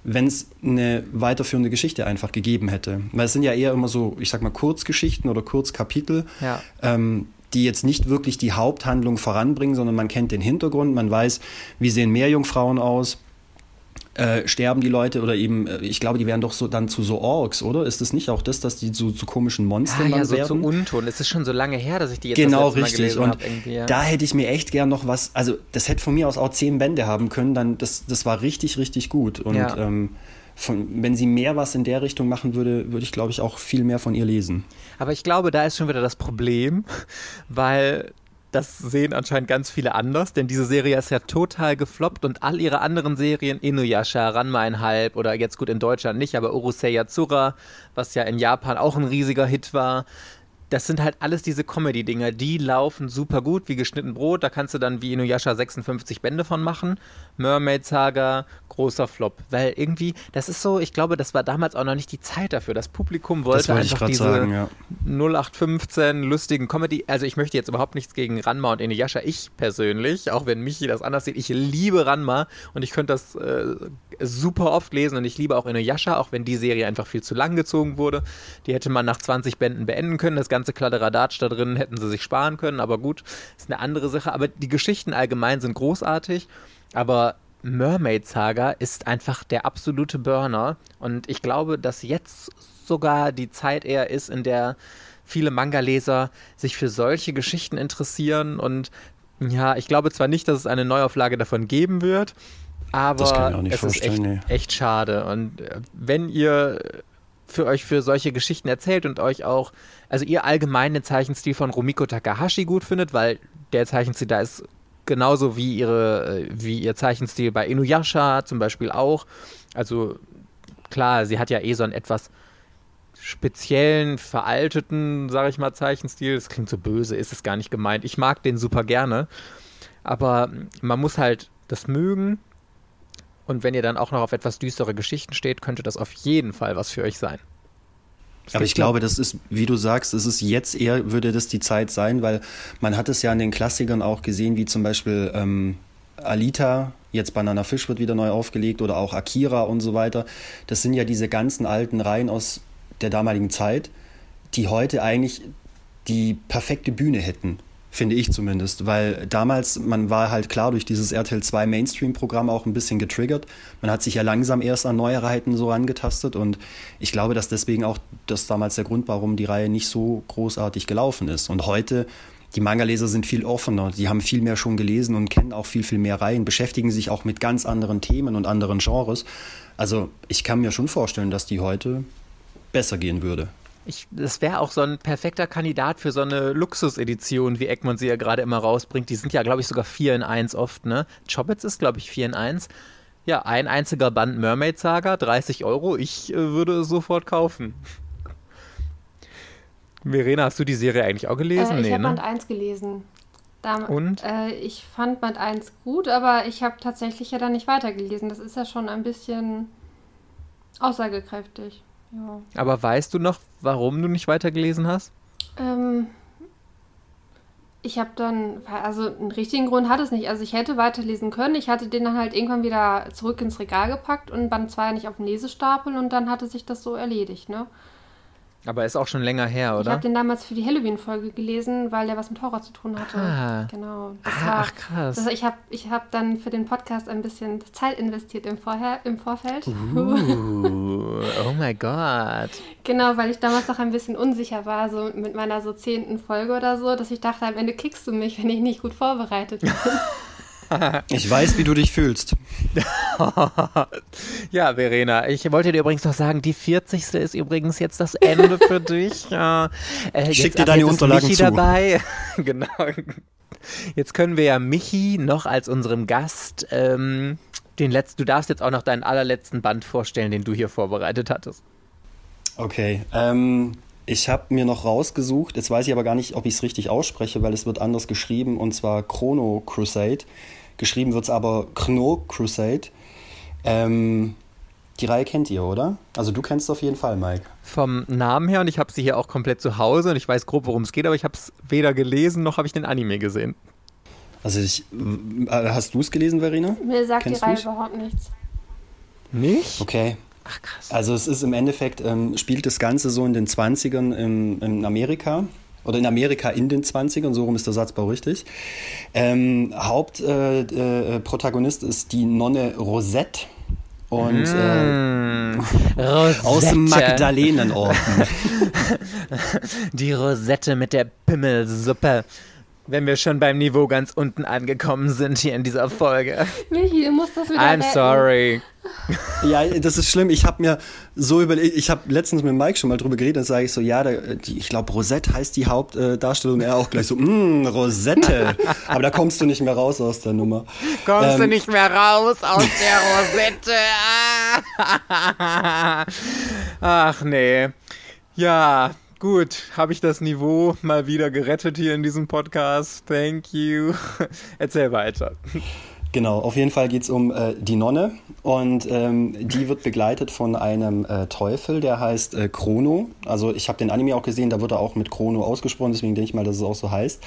wenn es eine weiterführende Geschichte einfach gegeben hätte. Weil es sind ja eher immer so, ich sag mal, Kurzgeschichten oder Kurzkapitel. Ja. Ähm, die jetzt nicht wirklich die Haupthandlung voranbringen, sondern man kennt den Hintergrund, man weiß, wie sehen Meerjungfrauen aus, äh, sterben die Leute oder eben, äh, ich glaube, die werden doch so dann zu so Orks, oder? Ist es nicht auch das, dass die zu, zu komischen Monstern ah, ja, so werden? zu Unton. Es ist schon so lange her, dass ich die jetzt genau, richtig. Und. Ja. da hätte ich mir echt gern noch was, also das hätte von mir aus auch zehn Bände haben können, dann das, das war richtig, richtig gut. Und ja. ähm, von, wenn sie mehr was in der Richtung machen würde, würde ich, glaube ich, auch viel mehr von ihr lesen. Aber ich glaube, da ist schon wieder das Problem, weil das sehen anscheinend ganz viele anders, denn diese Serie ist ja total gefloppt und all ihre anderen Serien, Inuyasha, Ranma einhalb oder jetzt gut in Deutschland nicht, aber Urusei Yatsura, was ja in Japan auch ein riesiger Hit war, das sind halt alles diese Comedy-Dinger, die laufen super gut wie geschnitten Brot. Da kannst du dann wie Inuyasha 56 Bände von machen. Mermaid Saga, großer Flop. Weil irgendwie, das ist so, ich glaube, das war damals auch noch nicht die Zeit dafür. Das Publikum wollte einfach diese sagen, ja. 0815 lustigen Comedy. Also ich möchte jetzt überhaupt nichts gegen Ranma und Inuyasha. Ich persönlich, auch wenn Michi das anders sieht, ich liebe Ranma und ich könnte das äh, super oft lesen und ich liebe auch Inuyasha, auch wenn die Serie einfach viel zu lang gezogen wurde. Die hätte man nach 20 Bänden beenden können. Das ganze Kladderadatsch da drin hätten sie sich sparen können, aber gut, ist eine andere Sache. Aber die Geschichten allgemein sind großartig, aber Mermaid Saga ist einfach der absolute Burner und ich glaube, dass jetzt sogar die Zeit eher ist, in der viele Manga-Leser sich für solche Geschichten interessieren und ja, ich glaube zwar nicht, dass es eine Neuauflage davon geben wird, aber es ist echt, nee. echt schade. Und äh, wenn ihr für euch für solche Geschichten erzählt und euch auch, also ihr allgemein den Zeichenstil von Rumiko Takahashi gut findet, weil der Zeichenstil da ist genauso wie ihre, äh, wie ihr Zeichenstil bei Inuyasha zum Beispiel auch. Also klar, sie hat ja eh so einen etwas speziellen, veralteten, sag ich mal, Zeichenstil. Das klingt so böse, ist es gar nicht gemeint. Ich mag den super gerne. Aber man muss halt das mögen und wenn ihr dann auch noch auf etwas düstere Geschichten steht, könnte das auf jeden Fall was für euch sein. Aber ich glaube, das ist, wie du sagst, es ist jetzt eher, würde das die Zeit sein, weil man hat es ja in den Klassikern auch gesehen, wie zum Beispiel ähm, Alita, jetzt Banana Fish wird wieder neu aufgelegt oder auch Akira und so weiter. Das sind ja diese ganzen alten Reihen aus der damaligen Zeit, die heute eigentlich die perfekte Bühne hätten finde ich zumindest, weil damals, man war halt klar durch dieses RTL 2 Mainstream-Programm auch ein bisschen getriggert. Man hat sich ja langsam erst an Neuerheiten so angetastet und ich glaube, dass deswegen auch das damals der Grund, warum die Reihe nicht so großartig gelaufen ist. Und heute, die Manga-Leser sind viel offener, die haben viel mehr schon gelesen und kennen auch viel, viel mehr Reihen, beschäftigen sich auch mit ganz anderen Themen und anderen Genres. Also ich kann mir schon vorstellen, dass die heute besser gehen würde. Ich, das wäre auch so ein perfekter Kandidat für so eine Luxusedition, wie Egmont sie ja gerade immer rausbringt. Die sind ja, glaube ich, sogar 4 in 1 oft, ne? Chobits ist, glaube ich, 4 in 1. Ja, ein einziger Band Mermaid Saga, 30 Euro. Ich äh, würde es sofort kaufen. Verena, hast du die Serie eigentlich auch gelesen? Äh, ich nee, habe ne? Band 1 gelesen. Dam Und? Äh, ich fand Band 1 gut, aber ich habe tatsächlich ja dann nicht weitergelesen. Das ist ja schon ein bisschen aussagekräftig. Ja. Aber weißt du noch, warum du nicht weitergelesen hast? Ähm, ich habe dann, also einen richtigen Grund hat es nicht. Also ich hätte weiterlesen können. Ich hatte den dann halt irgendwann wieder zurück ins Regal gepackt und Band 2 nicht auf dem Lesestapel und dann hatte sich das so erledigt, ne? Aber ist auch schon länger her, oder? Ich habe den damals für die Halloween-Folge gelesen, weil der was mit Horror zu tun hatte. Ah. Genau. Ah, war, ach, krass. Das, ich habe ich hab dann für den Podcast ein bisschen Zeit investiert im, Vorher, im Vorfeld. Uh, oh mein Gott. Genau, weil ich damals noch ein bisschen unsicher war, so mit meiner so zehnten Folge oder so, dass ich dachte, am Ende kickst du mich, wenn ich nicht gut vorbereitet bin. Ich weiß, wie du dich fühlst. ja, Verena, ich wollte dir übrigens noch sagen, die 40. ist übrigens jetzt das Ende für dich. Äh, Schick dir deine Unterlagen Michi zu. dabei. genau. Jetzt können wir ja Michi noch als unserem Gast ähm, den letzten, du darfst jetzt auch noch deinen allerletzten Band vorstellen, den du hier vorbereitet hattest. Okay, ähm, ich habe mir noch rausgesucht, jetzt weiß ich aber gar nicht, ob ich es richtig ausspreche, weil es wird anders geschrieben, und zwar Chrono Crusade. Geschrieben wird es aber Chno Crusade. Ähm, die Reihe kennt ihr, oder? Also du kennst es auf jeden Fall, Mike. Vom Namen her und ich habe sie hier auch komplett zu Hause und ich weiß grob, worum es geht, aber ich habe es weder gelesen noch habe ich den Anime gesehen. Also ich, äh, hast du es gelesen, Verena? Mir sagt Kennst die Reihe überhaupt nichts. Nicht? Okay. Ach krass. Also es ist im Endeffekt, ähm, spielt das Ganze so in den 20ern in, in Amerika oder in Amerika in den 20ern, so rum ist der Satzbau richtig. Ähm, Hauptprotagonist äh, äh, ist die Nonne Rosette. Und mm, äh, aus dem Magdalenenorden. Die Rosette mit der Pimmelsuppe. Wenn wir schon beim Niveau ganz unten angekommen sind hier in dieser Folge. Michi, du musst das wieder I'm retten. sorry. Ja, das ist schlimm. Ich habe mir so überlegt, ich habe letztens mit Mike schon mal drüber geredet, dann sage ich so, ja, da, die, ich glaube, Rosette heißt die Hauptdarstellung. er auch gleich so, mh, Rosette. Aber da kommst du nicht mehr raus aus der Nummer. Kommst ähm, du nicht mehr raus aus der Rosette? Ach nee. Ja, Gut, habe ich das Niveau mal wieder gerettet hier in diesem Podcast. Thank you. Erzähl weiter. Genau, auf jeden Fall geht es um äh, die Nonne und ähm, die wird begleitet von einem äh, Teufel, der heißt äh, Chrono. Also ich habe den Anime auch gesehen, da wird er auch mit Chrono ausgesprochen, deswegen denke ich mal, dass es auch so heißt.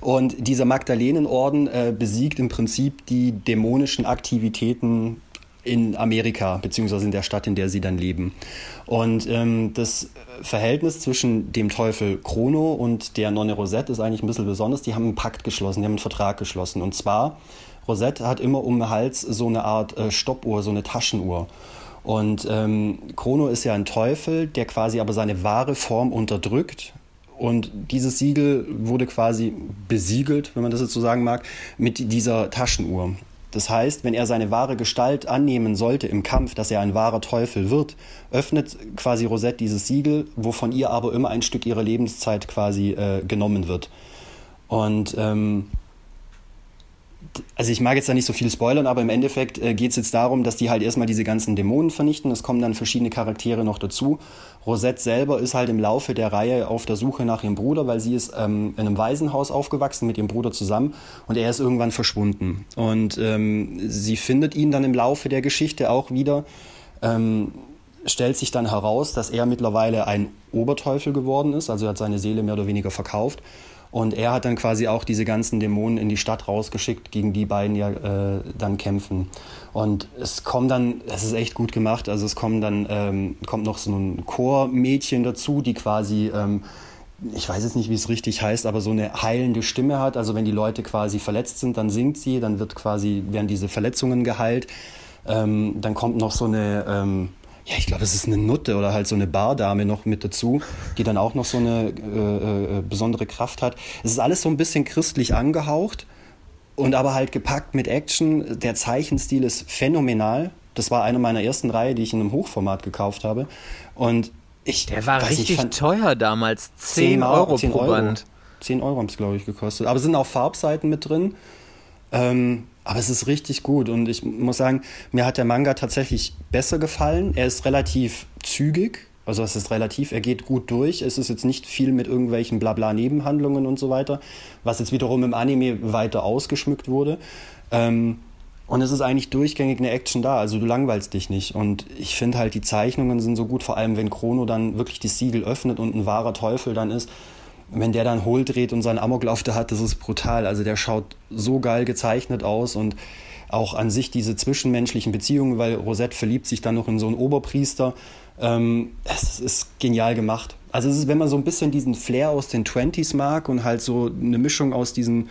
Und dieser Magdalenenorden äh, besiegt im Prinzip die dämonischen Aktivitäten in Amerika, beziehungsweise in der Stadt, in der sie dann leben. Und ähm, das Verhältnis zwischen dem Teufel Chrono und der Nonne Rosette ist eigentlich ein bisschen besonders. Die haben einen Pakt geschlossen, die haben einen Vertrag geschlossen. Und zwar, Rosette hat immer um den Hals so eine Art äh, Stoppuhr, so eine Taschenuhr. Und ähm, Chrono ist ja ein Teufel, der quasi aber seine wahre Form unterdrückt. Und dieses Siegel wurde quasi besiegelt, wenn man das jetzt so sagen mag, mit dieser Taschenuhr. Das heißt, wenn er seine wahre Gestalt annehmen sollte im Kampf, dass er ein wahrer Teufel wird, öffnet quasi Rosette dieses Siegel, wovon ihr aber immer ein Stück ihrer Lebenszeit quasi äh, genommen wird. Und ähm, also ich mag jetzt da nicht so viel spoilern, aber im Endeffekt äh, geht es jetzt darum, dass die halt erstmal diese ganzen Dämonen vernichten. Es kommen dann verschiedene Charaktere noch dazu. Rosette selber ist halt im Laufe der Reihe auf der Suche nach ihrem Bruder, weil sie ist ähm, in einem Waisenhaus aufgewachsen mit ihrem Bruder zusammen und er ist irgendwann verschwunden. Und ähm, sie findet ihn dann im Laufe der Geschichte auch wieder. Ähm, stellt sich dann heraus, dass er mittlerweile ein Oberteufel geworden ist, also er hat seine Seele mehr oder weniger verkauft und er hat dann quasi auch diese ganzen Dämonen in die Stadt rausgeschickt, gegen die beiden ja äh, dann kämpfen. Und es kommt dann, es ist echt gut gemacht, also es kommen dann, ähm, kommt noch so ein Chormädchen dazu, die quasi, ähm, ich weiß jetzt nicht, wie es richtig heißt, aber so eine heilende Stimme hat. Also wenn die Leute quasi verletzt sind, dann singt sie, dann wird quasi, werden diese Verletzungen geheilt. Ähm, dann kommt noch so eine, ähm, ja, ich glaube, es ist eine Nutte oder halt so eine Bardame noch mit dazu, die dann auch noch so eine äh, äh, besondere Kraft hat. Es ist alles so ein bisschen christlich angehaucht und aber halt gepackt mit Action. Der Zeichenstil ist phänomenal. Das war eine meiner ersten Reihe, die ich in einem Hochformat gekauft habe. Und ich. Der war richtig nicht, teuer damals. 10, 10 Euro 10 pro Euro. Band. 10 Euro haben es, glaube ich, gekostet. Aber es sind auch Farbseiten mit drin. Ähm, aber es ist richtig gut und ich muss sagen, mir hat der Manga tatsächlich besser gefallen. Er ist relativ zügig, also es ist relativ, er geht gut durch. Es ist jetzt nicht viel mit irgendwelchen Blabla-Nebenhandlungen und so weiter, was jetzt wiederum im Anime weiter ausgeschmückt wurde. Ähm, und es ist eigentlich durchgängig eine Action da, also du langweilst dich nicht. Und ich finde halt, die Zeichnungen sind so gut, vor allem wenn Chrono dann wirklich die Siegel öffnet und ein wahrer Teufel dann ist wenn der dann hohl dreht und seinen Amoklauf da hat, das ist brutal. Also der schaut so geil gezeichnet aus und auch an sich diese zwischenmenschlichen Beziehungen, weil Rosette verliebt sich dann noch in so einen Oberpriester. Ähm, es ist genial gemacht. Also es ist, wenn man so ein bisschen diesen Flair aus den 20s mag und halt so eine Mischung aus diesen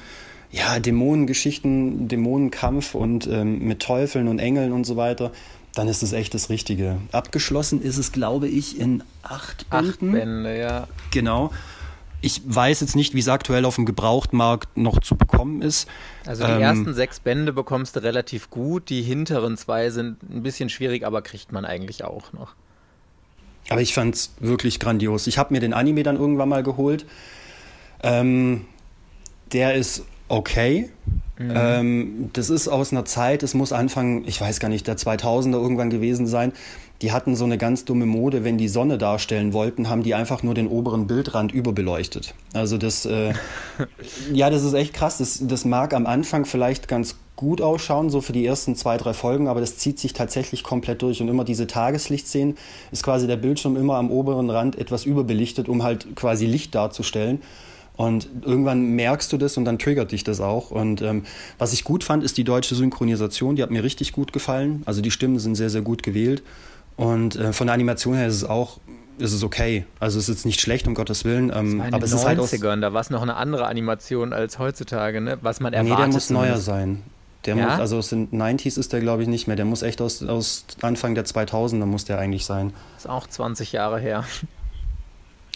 ja, Dämonengeschichten, Dämonenkampf und ähm, mit Teufeln und Engeln und so weiter, dann ist es echt das Richtige. Abgeschlossen ist es, glaube ich, in acht Bänden. Acht Bände, ja. Genau. Ich weiß jetzt nicht, wie es aktuell auf dem Gebrauchtmarkt noch zu bekommen ist. Also die ähm, ersten sechs Bände bekommst du relativ gut, die hinteren zwei sind ein bisschen schwierig, aber kriegt man eigentlich auch noch. Aber ich fand es wirklich grandios. Ich habe mir den Anime dann irgendwann mal geholt. Ähm, der ist okay. Mhm. Ähm, das ist aus einer Zeit, es muss Anfang, ich weiß gar nicht, der 2000er irgendwann gewesen sein die hatten so eine ganz dumme Mode, wenn die Sonne darstellen wollten, haben die einfach nur den oberen Bildrand überbeleuchtet. Also das, äh, ja, das ist echt krass. Das, das mag am Anfang vielleicht ganz gut ausschauen, so für die ersten zwei, drei Folgen, aber das zieht sich tatsächlich komplett durch. Und immer diese Tageslichtszenen ist quasi der Bildschirm immer am oberen Rand etwas überbelichtet, um halt quasi Licht darzustellen. Und irgendwann merkst du das und dann triggert dich das auch. Und ähm, was ich gut fand, ist die deutsche Synchronisation. Die hat mir richtig gut gefallen. Also die Stimmen sind sehr, sehr gut gewählt. Und äh, von der Animation her ist es auch ist es okay. Also es ist jetzt nicht schlecht, um Gottes Willen. Ähm, aber es ist halt aus da war es noch eine andere Animation als heutzutage, ne? was man erwartet. Nee, der muss neuer sein. Der ja? muss, also aus den 90s ist der, glaube ich, nicht mehr. Der muss echt aus, aus Anfang der 2000er muss der eigentlich sein. Ist auch 20 Jahre her.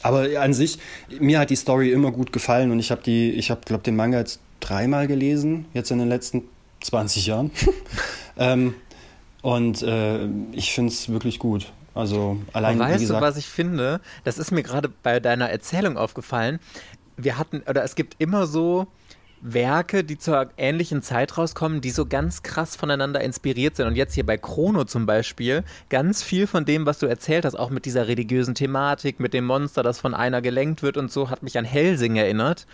Aber an sich, mir hat die Story immer gut gefallen und ich habe die, ich habe, glaube den Manga jetzt dreimal gelesen, jetzt in den letzten 20 Jahren. ähm, und äh, ich finde es wirklich gut. Also allein weißt wie gesagt, du, was ich finde? Das ist mir gerade bei deiner Erzählung aufgefallen. Wir hatten, oder es gibt immer so Werke, die zur ähnlichen Zeit rauskommen, die so ganz krass voneinander inspiriert sind. Und jetzt hier bei Chrono zum Beispiel, ganz viel von dem, was du erzählt hast, auch mit dieser religiösen Thematik, mit dem Monster, das von einer gelenkt wird und so, hat mich an Helsing erinnert.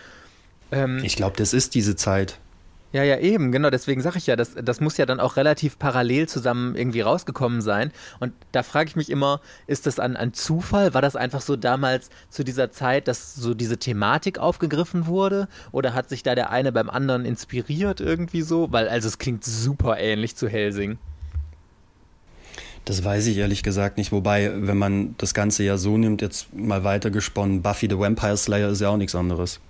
Ähm, ich glaube, das ist diese Zeit. Ja, ja, eben, genau. Deswegen sage ich ja, das, das muss ja dann auch relativ parallel zusammen irgendwie rausgekommen sein. Und da frage ich mich immer, ist das ein, ein Zufall? War das einfach so damals zu dieser Zeit, dass so diese Thematik aufgegriffen wurde? Oder hat sich da der eine beim anderen inspiriert irgendwie so? Weil, also es klingt super ähnlich zu Helsing. Das weiß ich ehrlich gesagt nicht. Wobei, wenn man das Ganze ja so nimmt, jetzt mal weitergesponnen, Buffy the Vampire Slayer ist ja auch nichts anderes.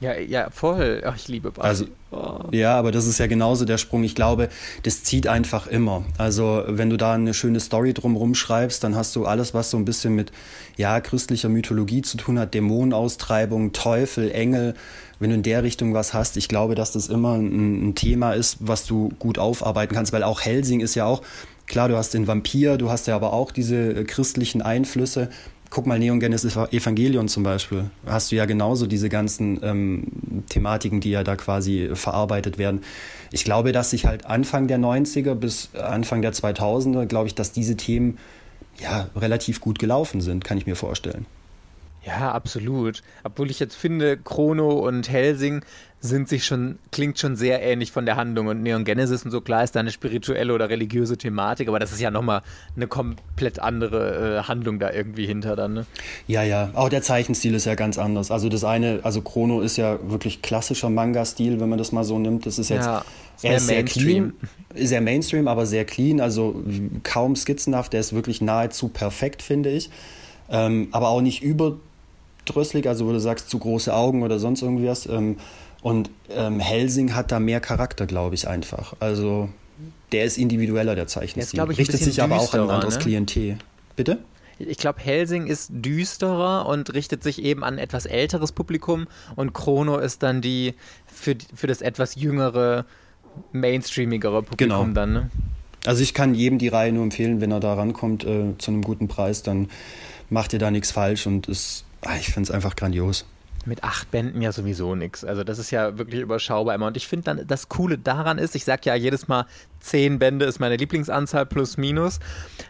Ja, ja, voll. Ach, ich liebe Buffy. Also, oh. Ja, aber das ist ja genauso der Sprung. Ich glaube, das zieht einfach immer. Also, wenn du da eine schöne Story drumherum schreibst, dann hast du alles, was so ein bisschen mit ja, christlicher Mythologie zu tun hat, Dämonenaustreibung, Teufel, Engel. Wenn du in der Richtung was hast, ich glaube, dass das immer ein, ein Thema ist, was du gut aufarbeiten kannst, weil auch Helsing ist ja auch, klar, du hast den Vampir, du hast ja aber auch diese äh, christlichen Einflüsse guck mal, Neon Genesis Evangelion zum Beispiel, hast du ja genauso diese ganzen ähm, Thematiken, die ja da quasi verarbeitet werden. Ich glaube, dass sich halt Anfang der 90er bis Anfang der 2000er, glaube ich, dass diese Themen ja relativ gut gelaufen sind, kann ich mir vorstellen. Ja, absolut. Obwohl ich jetzt finde, Chrono und Helsing sind sich schon, klingt schon sehr ähnlich von der Handlung. Und Neon Genesis und so, klar ist da eine spirituelle oder religiöse Thematik, aber das ist ja nochmal eine komplett andere äh, Handlung da irgendwie hinter dann. Ne? Ja, ja, auch der Zeichenstil ist ja ganz anders. Also das eine, also Chrono ist ja wirklich klassischer Manga-Stil, wenn man das mal so nimmt. Das ist jetzt ja, er ist sehr clean, sehr Mainstream, aber sehr clean, also kaum skizzenhaft. Der ist wirklich nahezu perfekt, finde ich. Ähm, aber auch nicht überdrüsselig, also wo du sagst, zu große Augen oder sonst irgendwie was. Ähm, und ähm, Helsing hat da mehr Charakter, glaube ich, einfach. Also der ist individueller, der Zeichenstil. Richtet sich aber auch an ein anderes ne? Klientel. Bitte? Ich glaube, Helsing ist düsterer und richtet sich eben an etwas älteres Publikum und Chrono ist dann die für, für das etwas jüngere, mainstreamigere Publikum genau. dann. Ne? Also ich kann jedem die Reihe nur empfehlen, wenn er da rankommt äh, zu einem guten Preis, dann macht ihr da nichts falsch und ist, ich finde es einfach grandios mit acht Bänden ja sowieso nichts. Also das ist ja wirklich überschaubar immer. Und ich finde dann, das Coole daran ist, ich sage ja jedes Mal, zehn Bände ist meine Lieblingsanzahl plus minus,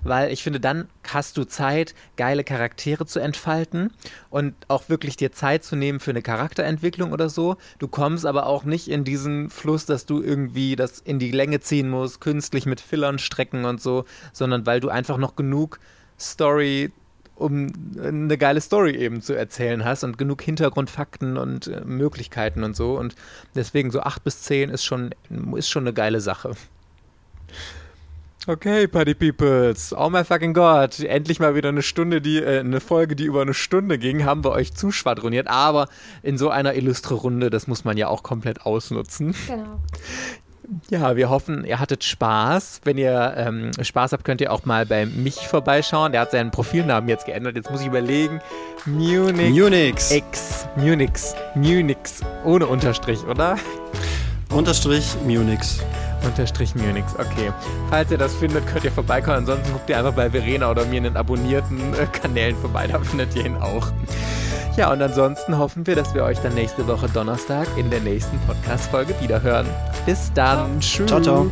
weil ich finde, dann hast du Zeit, geile Charaktere zu entfalten und auch wirklich dir Zeit zu nehmen für eine Charakterentwicklung oder so. Du kommst aber auch nicht in diesen Fluss, dass du irgendwie das in die Länge ziehen musst, künstlich mit Fillern strecken und so, sondern weil du einfach noch genug Story um eine geile Story eben zu erzählen hast und genug Hintergrundfakten und äh, Möglichkeiten und so. Und deswegen so 8 bis 10 ist schon, ist schon eine geile Sache. Okay, Party Peoples. Oh my fucking God. Endlich mal wieder eine Stunde, die, äh, eine Folge, die über eine Stunde ging, haben wir euch zuschwadroniert. Aber in so einer illustre Runde, das muss man ja auch komplett ausnutzen. Genau. Ja, wir hoffen, ihr hattet Spaß. Wenn ihr ähm, Spaß habt, könnt ihr auch mal bei mich vorbeischauen. Der hat seinen Profilnamen jetzt geändert. Jetzt muss ich überlegen. Munich. Munix. X. Munix. Munix. Ohne Unterstrich, oder? Unterstrich Munix. Unterstrich Munix, okay. Falls ihr das findet, könnt ihr vorbeikommen. Ansonsten guckt ihr einfach bei Verena oder mir in den abonnierten äh, Kanälen vorbei. Da findet ihr ihn auch. Ja, und ansonsten hoffen wir, dass wir euch dann nächste Woche Donnerstag in der nächsten Podcast-Folge wiederhören. Bis dann. Tschüss. Ciao, ciao.